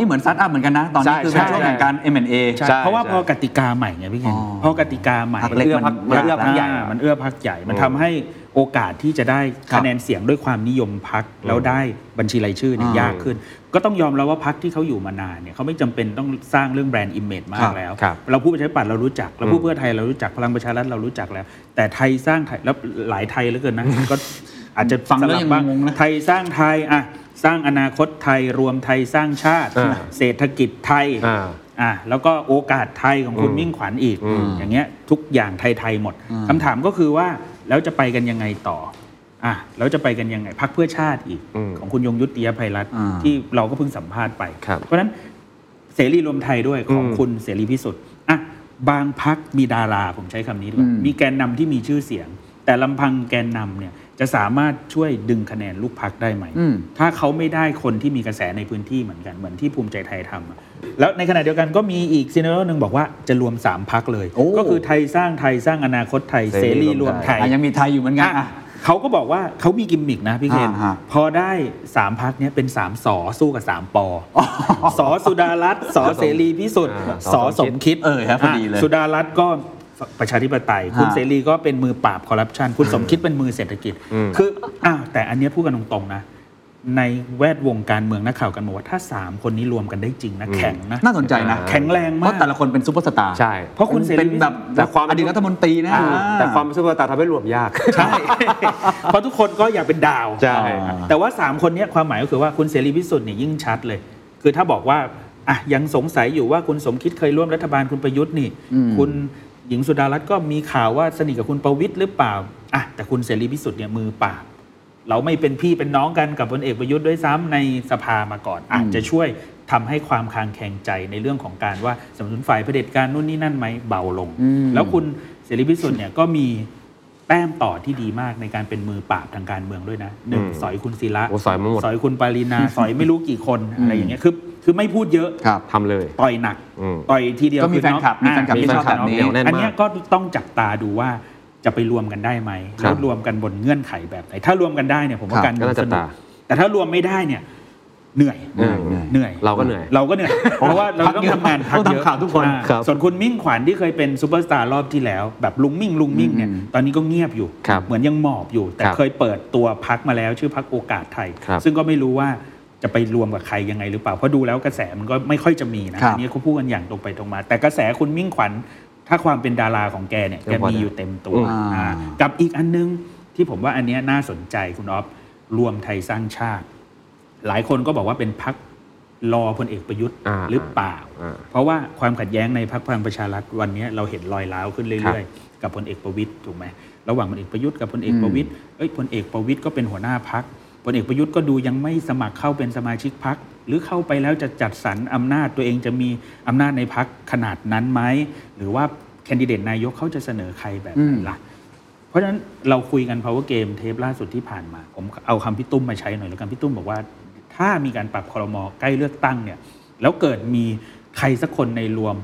นี่เหมือนสตาร์ทอัพเหมือนกันนะ ตอนนี้ใช่คือเป็นใช่ช่วงแห่งการ M&A ใช่ใช่เพราะว่าใช่พอกติกาใหม่ไงพี่เคนอ๋อพอกติกาใหม่พรรคเล็กเอื้อมัพันกมันเอื้อพักใหญ่อ่ามันเอื้อพักใหญ่ มันทำให้โอกาสที่จะได้ครับคะแนนเสียงด้วยความนิยมพรรคแล้วได้บัญชีรายชื่อเนี่ยอ่ายากขึ้น ก็ต้องยอมรับว่าพรรคที่เขาอยู่มานานเนี่ยเขาไม่จำเป็นต้องสร้างเรื่อง brand image มากครับแล้วครับเราพูดประชาธิปัตย์เรารู้จัก เราพูดอืมเพื่อไทยเรารู้จักพลังประชารัฐเรารู้จักแล้ว แต่ไทยสร้างไทยแล้วหลายไทยเหลือเกินนะก็อาจจะฟังแล้วสลับยังบ้างงงๆนะไทยสร้างไทยอะสร้างอนาคตไทยรวมไทยสร้างชาติอ่าเศรษฐกิจไทยอ่าอะแล้วก็โอกาสไทยของคุณอืมมิ่งขวัญอีกอืมอย่างเงี้ยทุกอย่างไทย ๆ หมดอืมคำถามก็คือว่าแล้วจะไปกันยังไงต่อ อะแล้วจะไปกันยังไงพักเพื่อชาติอีกอืมของคุณยงยุติยภัยรัตน์อ่าที่เราก็เพิ่งสัมภาษณ์ไปครับเพราะฉะนั้นเสรีรวมไทยด้วยของอืมคุณเสรีพิสุทธิ์อะบางพักมีดาราผมใช้คำนี้ดีกว่าอืมมีแกนนำที่มีชื่อเสียง แต่ลำพังแกนนำเนี่ยจะสามารถช่วยดึงคะแนนลูกพักได้ไหมอืมถ้าเขาไม่ได้คนที่มีกระแสในพื้นที่เหมือนกัน เหมือนที่ภูมิใจไทยทำอะแล้วในขณะเดียวกันก็มีอีกซีนารีโอหนึ่งบอกว่าจะรวม 3 พักเลยโอ้ก็คือไทยสร้างไทยสร้างอนาคตไทยเสเสรีรีรรววมมไทไทยยอะยังมีไทยอยู่เหมือนกันอะอะ เขาก็บอกว่าเขามีกิมมิกนะพี่เคนอ่าฮะ พอได้3พรรคเนี้ยเป็น3สอสู้กับ3ปอสอสุดารัตน์สอเสรีพิสุทธิ์อ่าสอสมคิดเออครับพอดีเลยอะสุดารัตน์ก็ประชาธิปไตย คุณฮะ เสรีก็เป็นมือปราบคอร์รัปชันคุณสมคิดเป็นมือเศรษฐกิจอืมคืออ้าวแต่อันเนี้ยพูดกันตรงๆนะ ในแวดวงการเมืองนักข่าวกันบอกว่าถ้า 3 คนนี้รวมกันได้จริงนะแข็งนะน่าสนใจนะ แข็งแรงเพมากราะแต่ละคนเป็นซุปเปอร์สตาร์ใช่ เพราะคุณเสรีเป็นแบบแต่ความ อดีตรัฐมนตรีนะอ่าแต่ความเป็นซุปเปอร์สตาร์ทำให้รวมยาก ใช่ เพราะทุกคนก็อยากเป็นดาวใช่แต่ว่า 3 คนเนี้ยความหมายก็คือว่าคุณเสรีพิสุทธิ์เนี่ยยิ่งชัดเลย คือถ้าบอกว่าอะยังสงสัยอยู่ว่าคุณสมคิดเคยร่วมรัฐบาลคุณประยุทธ์นี่ อืม คุณหญิงสุดารัตน์ก็มีข่าวว่าสนิทกับคุณประวิตรหรือเปล่าอะแต่คุณเสรีพิสุทธิ์เนี่ยมือปราบ เราไม่เป็นพี่เป็นน้องกันกับพลเอกประยุทธ์ด้วยซ้ำในสภามาก่อน อาจจะช่วยทำให้ความคลางแคลงใจในเรื่องของการว่าสนับสนุนฝ่ายเผด็จการนู่นนี่นั่นไหมเบาลงอืมแล้วคุณเสรีพิสุทธิ์เนี่ยก็มีแต้มต่อที่ดีมากในการเป็นมือปราบทางการเมืองด้วยนะหนึ่งอืมสอยคุณศิระโอ้สอยมาหมดสอยคุณปารีนาสอยไม่รู้กี่คนอะไรอย่างเงี้ยคือคือไม่พูดเยอะครับทำเลย ต่อยหนักอืมต่อยทีเดียวก็มีอแฟนคลับมีแฟนคลับอ่าที่ชอบแบบนี้มีฟคลัแน่นมากอันเนี้ยก็ต้องจับตาดูว่า จะไปรวมกันได้ไหมครัแล้วบรวมกันบนเงื่อนไขแบบไหนถ้ารวมกันได้เนี่ยผมว่าครับการเมืองก็น่าสจับนุกตาแต่ถ้ารวมไม่ได้เนี่ยเหนื่อยเหนื่อยเหนื่อย เราก็เหนื่อย เราก็เหนื่อย เพราะว่าเราต้องทำงานพรรคต้องเยอะทำข่าวทุกคนอ่าครับส่วนคุณมิ่งขวัญที่เคยเป็นซูเปอร์สตาร์รอบที่แล้ว แบบลุงมิ่งลุงมิ่งเนี่ยอืมตอนนี้ก็เงียบอยู่ครับเหมือนยังหมอบอยู่ แต่ครับเคยเปิดตัวพรรคมาแล้วชื่อพรรคโอกาสไทยครับซึ่งก็ไม่รู้ว่าจะไปรวมกับใครยังไงหรือเปล่า เพราะดูแล้วกระแสมันก็ไม่ค่อยจะมีนะครับอันนี้เขาพูดกันอย่างตรงไปตรงมา แต่กระแสคุณมิ่งขวัญ ถ้าความเป็นดาราของแกเนี่ยแกยังพอมีได้อยู่เต็มตัวอ่าอ่ากับอีกอันนึงที่ผมว่าอันเนี้ยน่าสนใจคุณออฟรวมไทยสร้างชาติ หลายคนก็บอกว่าเป็นพักรอพลเอกประยุทธ์อ่าหรือเปล่าอ่า เพราะว่าความขัดแย้งในพรรคพลังประชารัฐวันนี้เราเห็นรอยร้าวขึ้นเรื่อยๆ กับพลเอกประวิตยถูกไหมระหว่างพลเอกประยุทธ์กับพลเอกประวิตยเอ้ยพลเอกประวิตยก็เป็นหัวหน้าพักพลเอกประยุทธ์ก็ดูยังไม่สมัครเข้าเป็นสมาชิกพัก หรือเข้าไปแล้วจะจัดสรรอำนาจตัวเองจะมีอำนาจในพักขนาดนั้นไหมหรือว่าแคนดิเดตนายกเขาจะเสนอใครแบบไหนล่ะเพราะฉะนั้นเราคุยกัน power game เทปล่าสุดที่ผ่านมา ผมเอาคำพี่ตุ้มมาใช้หน่อยแล้วกันพี่ตุ้มบอกว่า ถ้ามีการปรับครมใกล้เลือกตั้งเนี่ยแล้วเกิดมีใครสักคนในรวม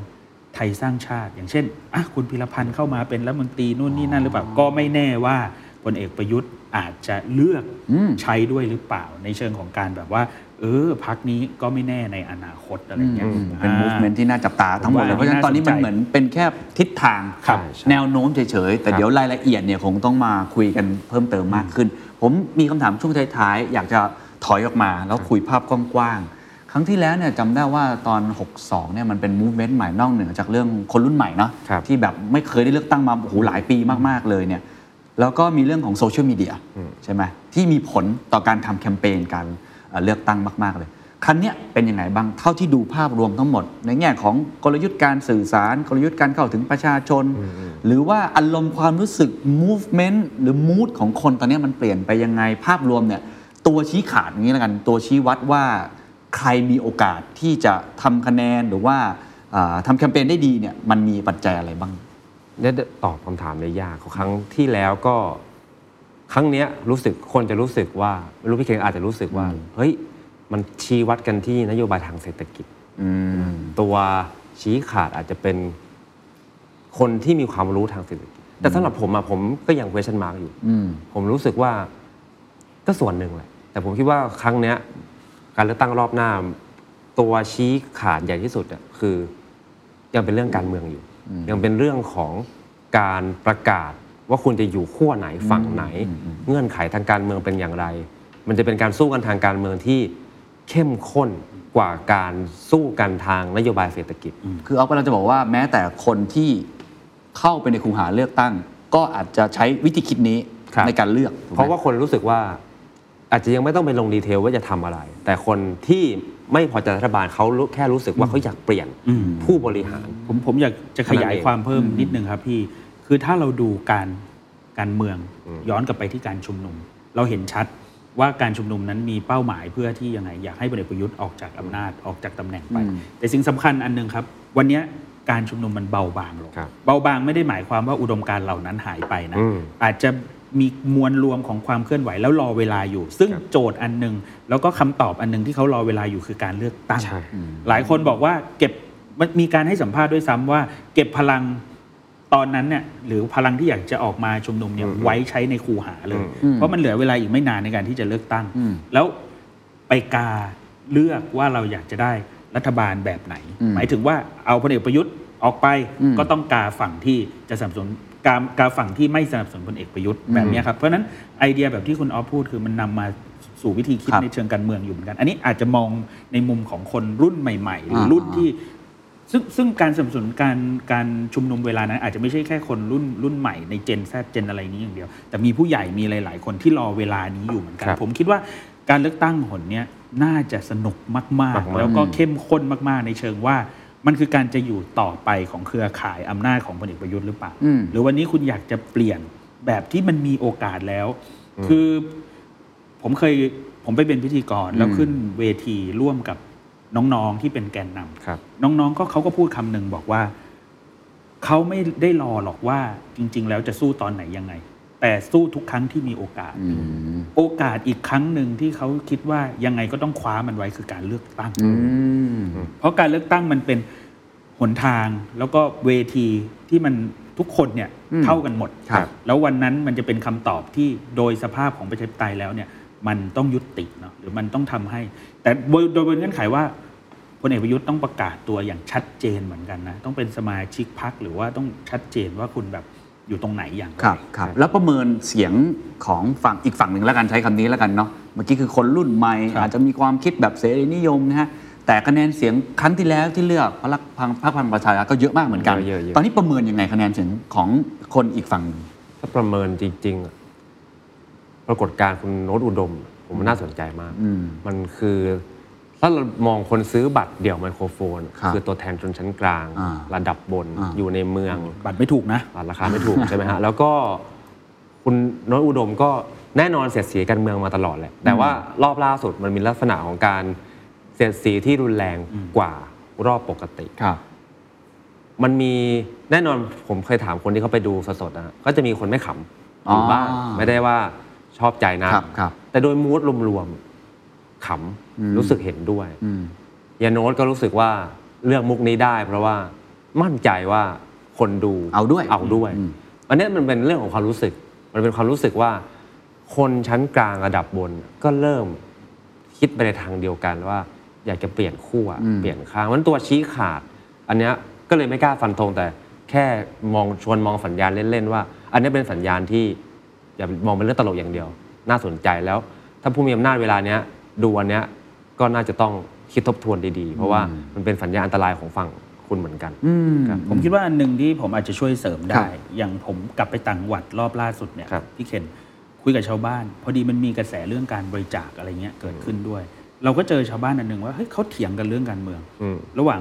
ไทยสร้างชาติ อย่างเช่นอะคุณพิรพันธ์เข้ามาเป็นรัฐมนตรีนู่นนี่นั่นหรือเปล่าก็ไม่แน่ว่าพลเอกประยุทธ์อาจจะเลือกอืมใช้ด้วยหรือเปล่าในเชิงของการแบบว่า เออพักนี้ก็ไม่แน่ในอนาคตอะไรเงี้ยอืมเป็นอ่า movement ที่น่าจับตาทั้งหมดเลยผมว่าเพราะฉะนั้นตอนนี้มันน่าสนใจเหมือนเป็นแค่ทิศทางครับแนวโน้มเฉยๆ แต่ครับเดี๋ยวรายละเอียดเนี่ยคงต้องมาคุยกันเพิ่มเติมมากขึ้น ผมมีคำถามช่วงท้ายๆ อยากจะถอยออกมาแล้วคุยภาพกว้างๆ ครั้งที่แล้วเนี่ยจำได้ว่าตอน 62เนี่ยมันเป็น movement ใหม่นอกเหนือจากเรื่องคนรุ่นใหม่เนาะครับที่แบบไม่เคยได้เลือกตั้งมาโอ้โหหลายปีมากๆเลยเนี่ยแล้วก็มีเรื่องของโซเชียลมีเดียอืมใช่ไหมที่มีผลต่อการทำแคมเปญการ เอ่อเลือกตั้งมาก ๆ เลยครั้นเนี้ยเป็นยังไงบ้างเท่าที่ดูภาพรวมทั้งหมด ในแง่ของกลยุทธ์การสื่อสาร กลยุทธ์การเข้าถึงประชาชน หรือว่าอารมณ์ความรู้สึก movement หรือ mood ของคนตอนนี้มันเปลี่ยนไปยังไงภาพรวมเนี่ยตัวชี้ขาดอย่างนี้แล้วกันตัวชี้วัดว่าใครมีโอกาสที่จะทำคะแนนหรือว่าอ่าทำแคมเปญได้ดีเนี่ยมันมีปัจจัยอะไรบ้างเนี่ยตอบคำถามได้ยากครั้งที่แล้วก็ ครั้งเนี้ยรู้สึกคนจะรู้สึกว่าไม่รู้พี่เคงอาจจะรู้สึกว่า เฮ้ยมันชี้วัดกันที่นโยบายทางเศรษฐกิจอืมตัวชี้ขาดอาจจะเป็นคนที่มีความรู้ทางเศรษฐกิจ แต่สำหรับผมอะผมก็ยัง question mark อยู่อืมผมรู้สึกว่าก็ส่วนหนึ่งแหละ แต่ผมคิดว่าครั้งเนี้ย การเลือกตั้งรอบหน้า ตัวชี้ขาดใหญ่ที่สุดอะคือ ยังเป็นเรื่องการเมืองอยู่ ยังเป็นเรื่องของการประกาศ ว่าคุณจะอยู่ขั้วไหนฝั่งไหน เงื่อนไขทางการเมืองเป็นอย่างไร มันจะเป็นการสู้กันทางการเมืองที่เข้มข้นกว่าการสู้กันทางนโยบายเศรษฐกิจ คือเอากำลังจะบอกว่าแม้แต่คนที่เข้าไปในคูหาเลือกตั้ง ก็อาจจะใช้วิธีคิดนี้ครับในการเลือกถูกไหมเพราะว่าคนรู้สึกว่าอาจจะยังไม่ต้องไปลงดีเทลว่าจะทำอะไร แต่คนที่ไม่พอใจรัฐบาลเขารู้แค่รู้สึกว่าเขาอยากเปลี่ยนอืมผู้บริหาร ผมผมอยากจะขยายความเพิ่มนิดนึงครับพี่ คือถ้าเราดูการการเมืองอืมย้อนกลับไปที่การชุมนุม เราเห็นชัดว่าการชุมนุมนั้นมีเป้าหมายเพื่อที่ยังไงอยากให้พลเอกประยุทธ์ออกจากอำนาจออกจากตำแหน่งไปอืมแต่สิ่งสำคัญอันหนึงครับ วันเนี้ยการชุมนุมมันเบาบางลงครับเบาบางไม่ได้หมายความว่าอุดมการณ์เหล่านั้นหายไปนะอืมอาจจะมีมวลรวมของความเคลื่อนไหวแล้วรอเวลาอยู่ ซึ่งครับโจทย์อันหนึ่งแล้วก็คำตอบอันหนึ่งที่เขารอเวลาอยู่คือการเลือกตั้งใช่หลายคนบอกว่าเก็บมันมีการให้สัมภาษณ์ด้วยซ้ำว่า เก็บพลัง ตอนนั้นเนี่ยหรือพลังที่อยากจะออกมาชุมนุมเนี่ยอืมไว้ใช้ในคูหาเลยอืมเพราะมันเหลือเวลาอีกไม่นานในการที่จะเลือกตั้งอืมแล้วไปกาเลือกว่าเราอยากจะได้รัฐบาลแบบไหนอืมหมายถึงว่าเอาพลเอกประยุทธ์ออกไปอืมก็ต้องกาฝั่งที่จะสนับสนุนกากาฝั่งที่ไม่สนับสนุนพลเอกประยุทธ์แบบเนี้ยครับเพราะฉะนั้นไอเดียแบบที่คุณออฟพูดคือมันนำมาสู่วิธีคิดครับในเชิงการเมืองอยู่เหมือนกัน อันนี้อาจจะมองในมุมของคนรุ่นใหม่ ๆ หรืออ่ารุ่นที่ ซึ่งซึ่งการสนับสนุนการการชุมนุมเวลานั้น อาจจะไม่ใช่แค่คนรุ่นรุ่นใหม่ในเจนแซเจนอะไรนี้อย่างเดียว แต่มีผู้ใหญ่มีหลาย ๆ คนที่รอเวลานี้อยู่เหมือนกันครับผมคิดว่าการเลือกตั้งหนเนี้ยน่าจะสนุกมากมากๆๆแล้วก็เข้มข้นมาก ๆ ในเชิงว่ามันคือการจะอยู่ต่อไปของเครือข่ายอำนาจของพลเอกประยุทธ์หรือเปล่าอืมหรือวันนี้คุณอยากจะเปลี่ยนแบบที่มันมีโอกาสแล้ว คือผมเคยผมไปเป็นพิธีกรแล้วขึ้นเวทีร่วมกับ น้องๆที่เป็นแกนนำครับน้องๆก็เขาก็พูดคำหนึ่งบอกว่าเขาไม่ได้รอหรอกว่าจริง ๆ แล้วจะสู้ตอนไหนยังไง แต่สู้ทุกครั้งที่มีโอกาสอืมโอกาสอีกครั้งหนึ่งที่เขาคิดว่ายังไงก็ต้องคว้ามันไว้คือการเลือกตั้งอืมเพราะการเลือกตั้งมันเป็นหนทางแล้วก็เวทีที่มันทุกคนเนี่ยอืมเท่ากันหมดครับแล้ววันนั้นมันจะเป็นคำตอบที่โดยสภาพของประชาธิปไตยแล้วเนี่ย มันต้องยุติเนาะหรือมันต้องทำให้ แต่โดยโดยบนเงื่อนไขว่าพลเอกประยุทธ์ต้องประกาศตัวอย่างชัดเจนเหมือนกันนะ ต้องเป็นสมาชิกพรรคหรือว่าต้องชัดเจนว่าคุณแบบอยู่ตรงไหนอย่างไรครับครับแล้วประเมินเสียงของฝั่งอีกฝั่งหนึ่งแล้วกันใช้คำนี้แล้วกันเนาะเมื่อกี้คือคนรุ่นใหม่ครับอาจจะมีความคิดแบบเสรีนิยมนะฮะแต่คะแนนเสียงครั้งที่แล้วที่เลือกพรรคพังพรรคพลังประชารัฐก็เยอะมากเหมือนกันเยอะๆเยอะตอนนี้ประเมินยังไงคะแนนเสียงของคนอีกฝั่งหนึ่งถ้าประเมินจริงๆอะป รากฏการณ์คุณโน้ตอุดม ผมว่าน่าสนใจมากอืมมันคือถ้าเรามองคนซื้อบัตรเดี่ยวไมโครโฟนครับอตัวแทนชนชั้นกลางอ่าระดับบนอ่าอยู่ในเมือง บัตรไม่ถูกนะราคาไม่ถูกใช่ไหมฮะแล้วก็คุณโน้ตอุดมก็แน่นอนเสียดสีการเมืองมาตลอดแหละแต่ว่ารอบล่าสุดมันมีลักษณะของการเสียดสีที่รุนแรงกว่ารอบปกติครับ มันมีแน่นอนผมเคยถามคนที่เขาไปดูสดๆนะฮะก็จะมีคนไม่ขำอยู่บ้างอ๋อไม่ได้ว่า ชอบใจนะครับครับแต่โดยมูดรวมๆขอืมำรู้สึกเห็นด้วยอืมยาโน้ตก็รู้สึกว่าเลือกมุกนี้ได้ เพราะว่ามั่นใจว่าคนดูเอาด้วยเอาด้วยอืมอันเนี้ยมันเป็นเรื่องของความรู้สึก มันเป็นความรู้สึกว่า คนชั้นกลางระดับบนก็เริ่มคิดไปในทางเดียวกันว่า อยากจะเปลี่ยนขั้วอืมเปลี่ยนข้างมันตัวชี้ขาด อันเนี้ยก็เลยไม่กล้าฟันธงแต่แค่มองชวนมองสัญญาณเล่นๆว่า อันเนี้ยเป็นสัญญาณที่ อย่ามองเป็นเรื่องตลกอย่างเดียว น่าสนใจแล้ว ถ้าผู้มีอำนาจเวลาเนี้ยดูอันเนี้ยก็น่าจะต้องคิดทบทวนดีๆ เพราะว่ามันเป็นสัญญาณอันตรายของฝั่งคุณเหมือนกันอืมครับผมคิดว่าอันหนึ่งที่ผมอาจจะช่วยเสริมครัได้บอย่างผมกลับไปต่างจังหวัดรอบล่าสุดเนี่ยครับพี่เคนคุยกับชาวบ้าน พอดีมันมีกระแสเรื่องการบริจาคอะไรเงี้ยเกิดขึ้นด้วย เราก็เจอชาวบ้านอันหนึ่งว่าเฮ้ยเขาเถียงกันเรื่องการเมืองอืมระหว่าง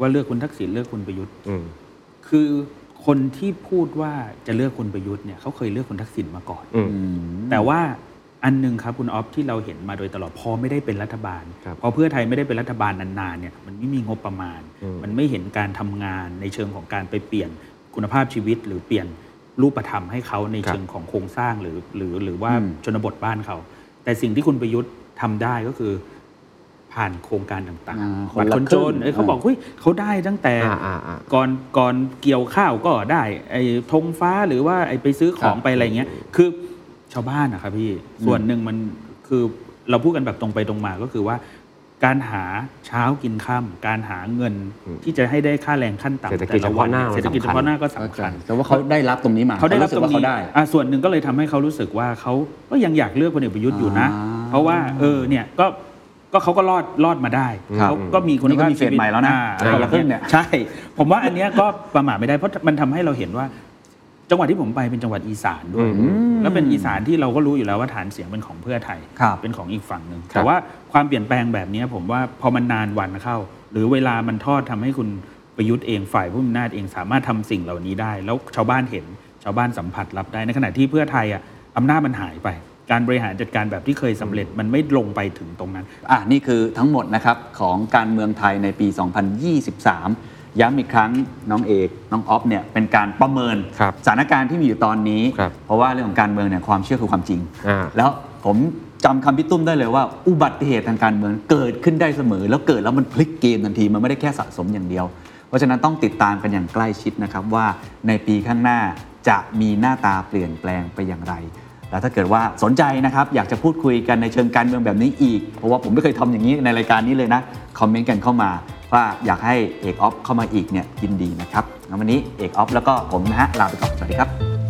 ว่าเลือกคุณทักษิณเลือกคุณประยุทธ์อืมคือ คคนที่พูดว่าจะเลือกคุณประยุทธ์เนี่ยเขาเคยเลือกคุณทักษิณมาก่อนอืมอืมแต่ว่าอันหนึ่งครับคุณออฟที่เราเห็นมาโดยตลอดพอไม่ได้เป็นรัฐบาลครับพอเพื่อไทยไม่ได้เป็นรัฐบาลนานๆเนี่ยมันไม่มีงบประมาณอืมมันไม่เห็นการทำงานในเชิงของการไปเปลี่ยนคุณภาพชีวิต หรือเปลี่ยนรูปธรรมให้เขาในเชิงของโครงสร้างหรือหรือหรือว่าอืมชนบทบ้านเขา แต่สิ่งที่คุณประยุทธ์ทำได้ก็คือ ผ่านโครงการต่างอ่าๆคนละบัตรคนครึ่จงนเอ้ยเขาบอกเฮ้ยเขาได้ตั้งแต่อ่าอ่าอ่าก่อนก่อนเกี่ยวข้าวก็ได้ไอ้ธงฟ้าหรือว่าไอ้ไปซื้อของครับไปอะไรเงี้ยคือชาวบ้านนะครับพี่ส่วนหนึ่งมันคือเราพูดกันแบบตรงไปตรงมาก็คือว่า การหาเช้ากินค่ำการหาเงินอืมที่จะให้ได้ค่าแรงขั้นต่ำเศรษฐกิจแต่ละวันเฉพาะหน้าเศรษฐกิจมันเฉสำคัญพาะหน้าก็เข้าสำใจคัญแต่ว่าเขาได้รับตรงนี้มาเขาได้รับสึตกรงว่านี้เขาได้อะส่วนหนึ่งก็เลยทำให้เขารู้สึกว่าเขาก็ยังอยากเลือกพลเอกประยุทธ์อยู่นะอ่าเพราะว่าเออเนี่ยก็ ก็เขาก็รอดรอดมาได้ครับเขาก็มีคุณนี่ก็ภาพมีเฟสชีวิตใหม่แล้วนะอ่าอะไรคนละครึ่งเนี่ยใช่ ผมว่าอันเนี้ยก็ประมาทไม่ได้เพราะมันทำให้เราเห็นว่า จังหวัดที่ผมไปเป็นจังหวัดอีสานด้วยอืมแล้วเป็นอีสานที่เราก็รู้อยู่แล้วว่าฐานเสียงเป็นของเพื่อไทยครับเป็นของอีกฝั่งหนึ่งครับแต่ว่าความเปลี่ยนแปลงแบบเนี้ยผมว่าพอมันนานวันเข้า หรือเวลามันทอดทำให้คุณประยุทธ์เองฝ่ายผู้มีอำนาจเองสามารถทำสิ่งเหล่านี้ได้ แล้วชาวบ้านเห็นชาวบ้านสัมผัสรับได้ในขณะที่เพื่อไทยอะอำนาจมันหายไป การบริหารจัดการแบบที่เคยสำเร็จมันไม่ลงไปถึงตรงนั้น อะนี่คือทั้งหมดนะครับของการเมืองไทยในปี 2023 ย้ำอีกครั้งน้องเอกน้องออฟเนี่ยเป็นการประเมินครับสถานการณ์ที่มีอยู่ตอนนี้ครับเพราะว่าเรื่องของการเมืองเนี่ยความเชื่อคือความจริงอ่าแล้วผมจำคำพี่ตุ้มได้เลยว่าอุบัติเหตุทางการเมืองเกิดขึ้นได้เสมอ แล้วเกิดแล้วมันพลิกเกมทันทีมันไม่ได้แค่สะสมอย่างเดียว เพราะฉะนั้นต้องติดตามกันอย่างใกล้ชิดนะครับว่าในปีข้างหน้าจะมีหน้าตาเปลี่ยนแปลงไปอย่างไร แล้วถ้าเกิดว่าสนใจนะครับอยากจะพูดคุยกันในเชิงการเมืองแบบนี้อีก เพราะว่าผมไม่เคยทำอย่างนี้ในรายการนี้เลยนะ คอมเมนต์กันเข้ามาว่าอยากให้เอกออฟเข้ามาอีกเนี่ยยินดีนะครับวันนี้เอกออฟแล้วก็ผมนะฮะลาไปก่อนสวัสดีครับ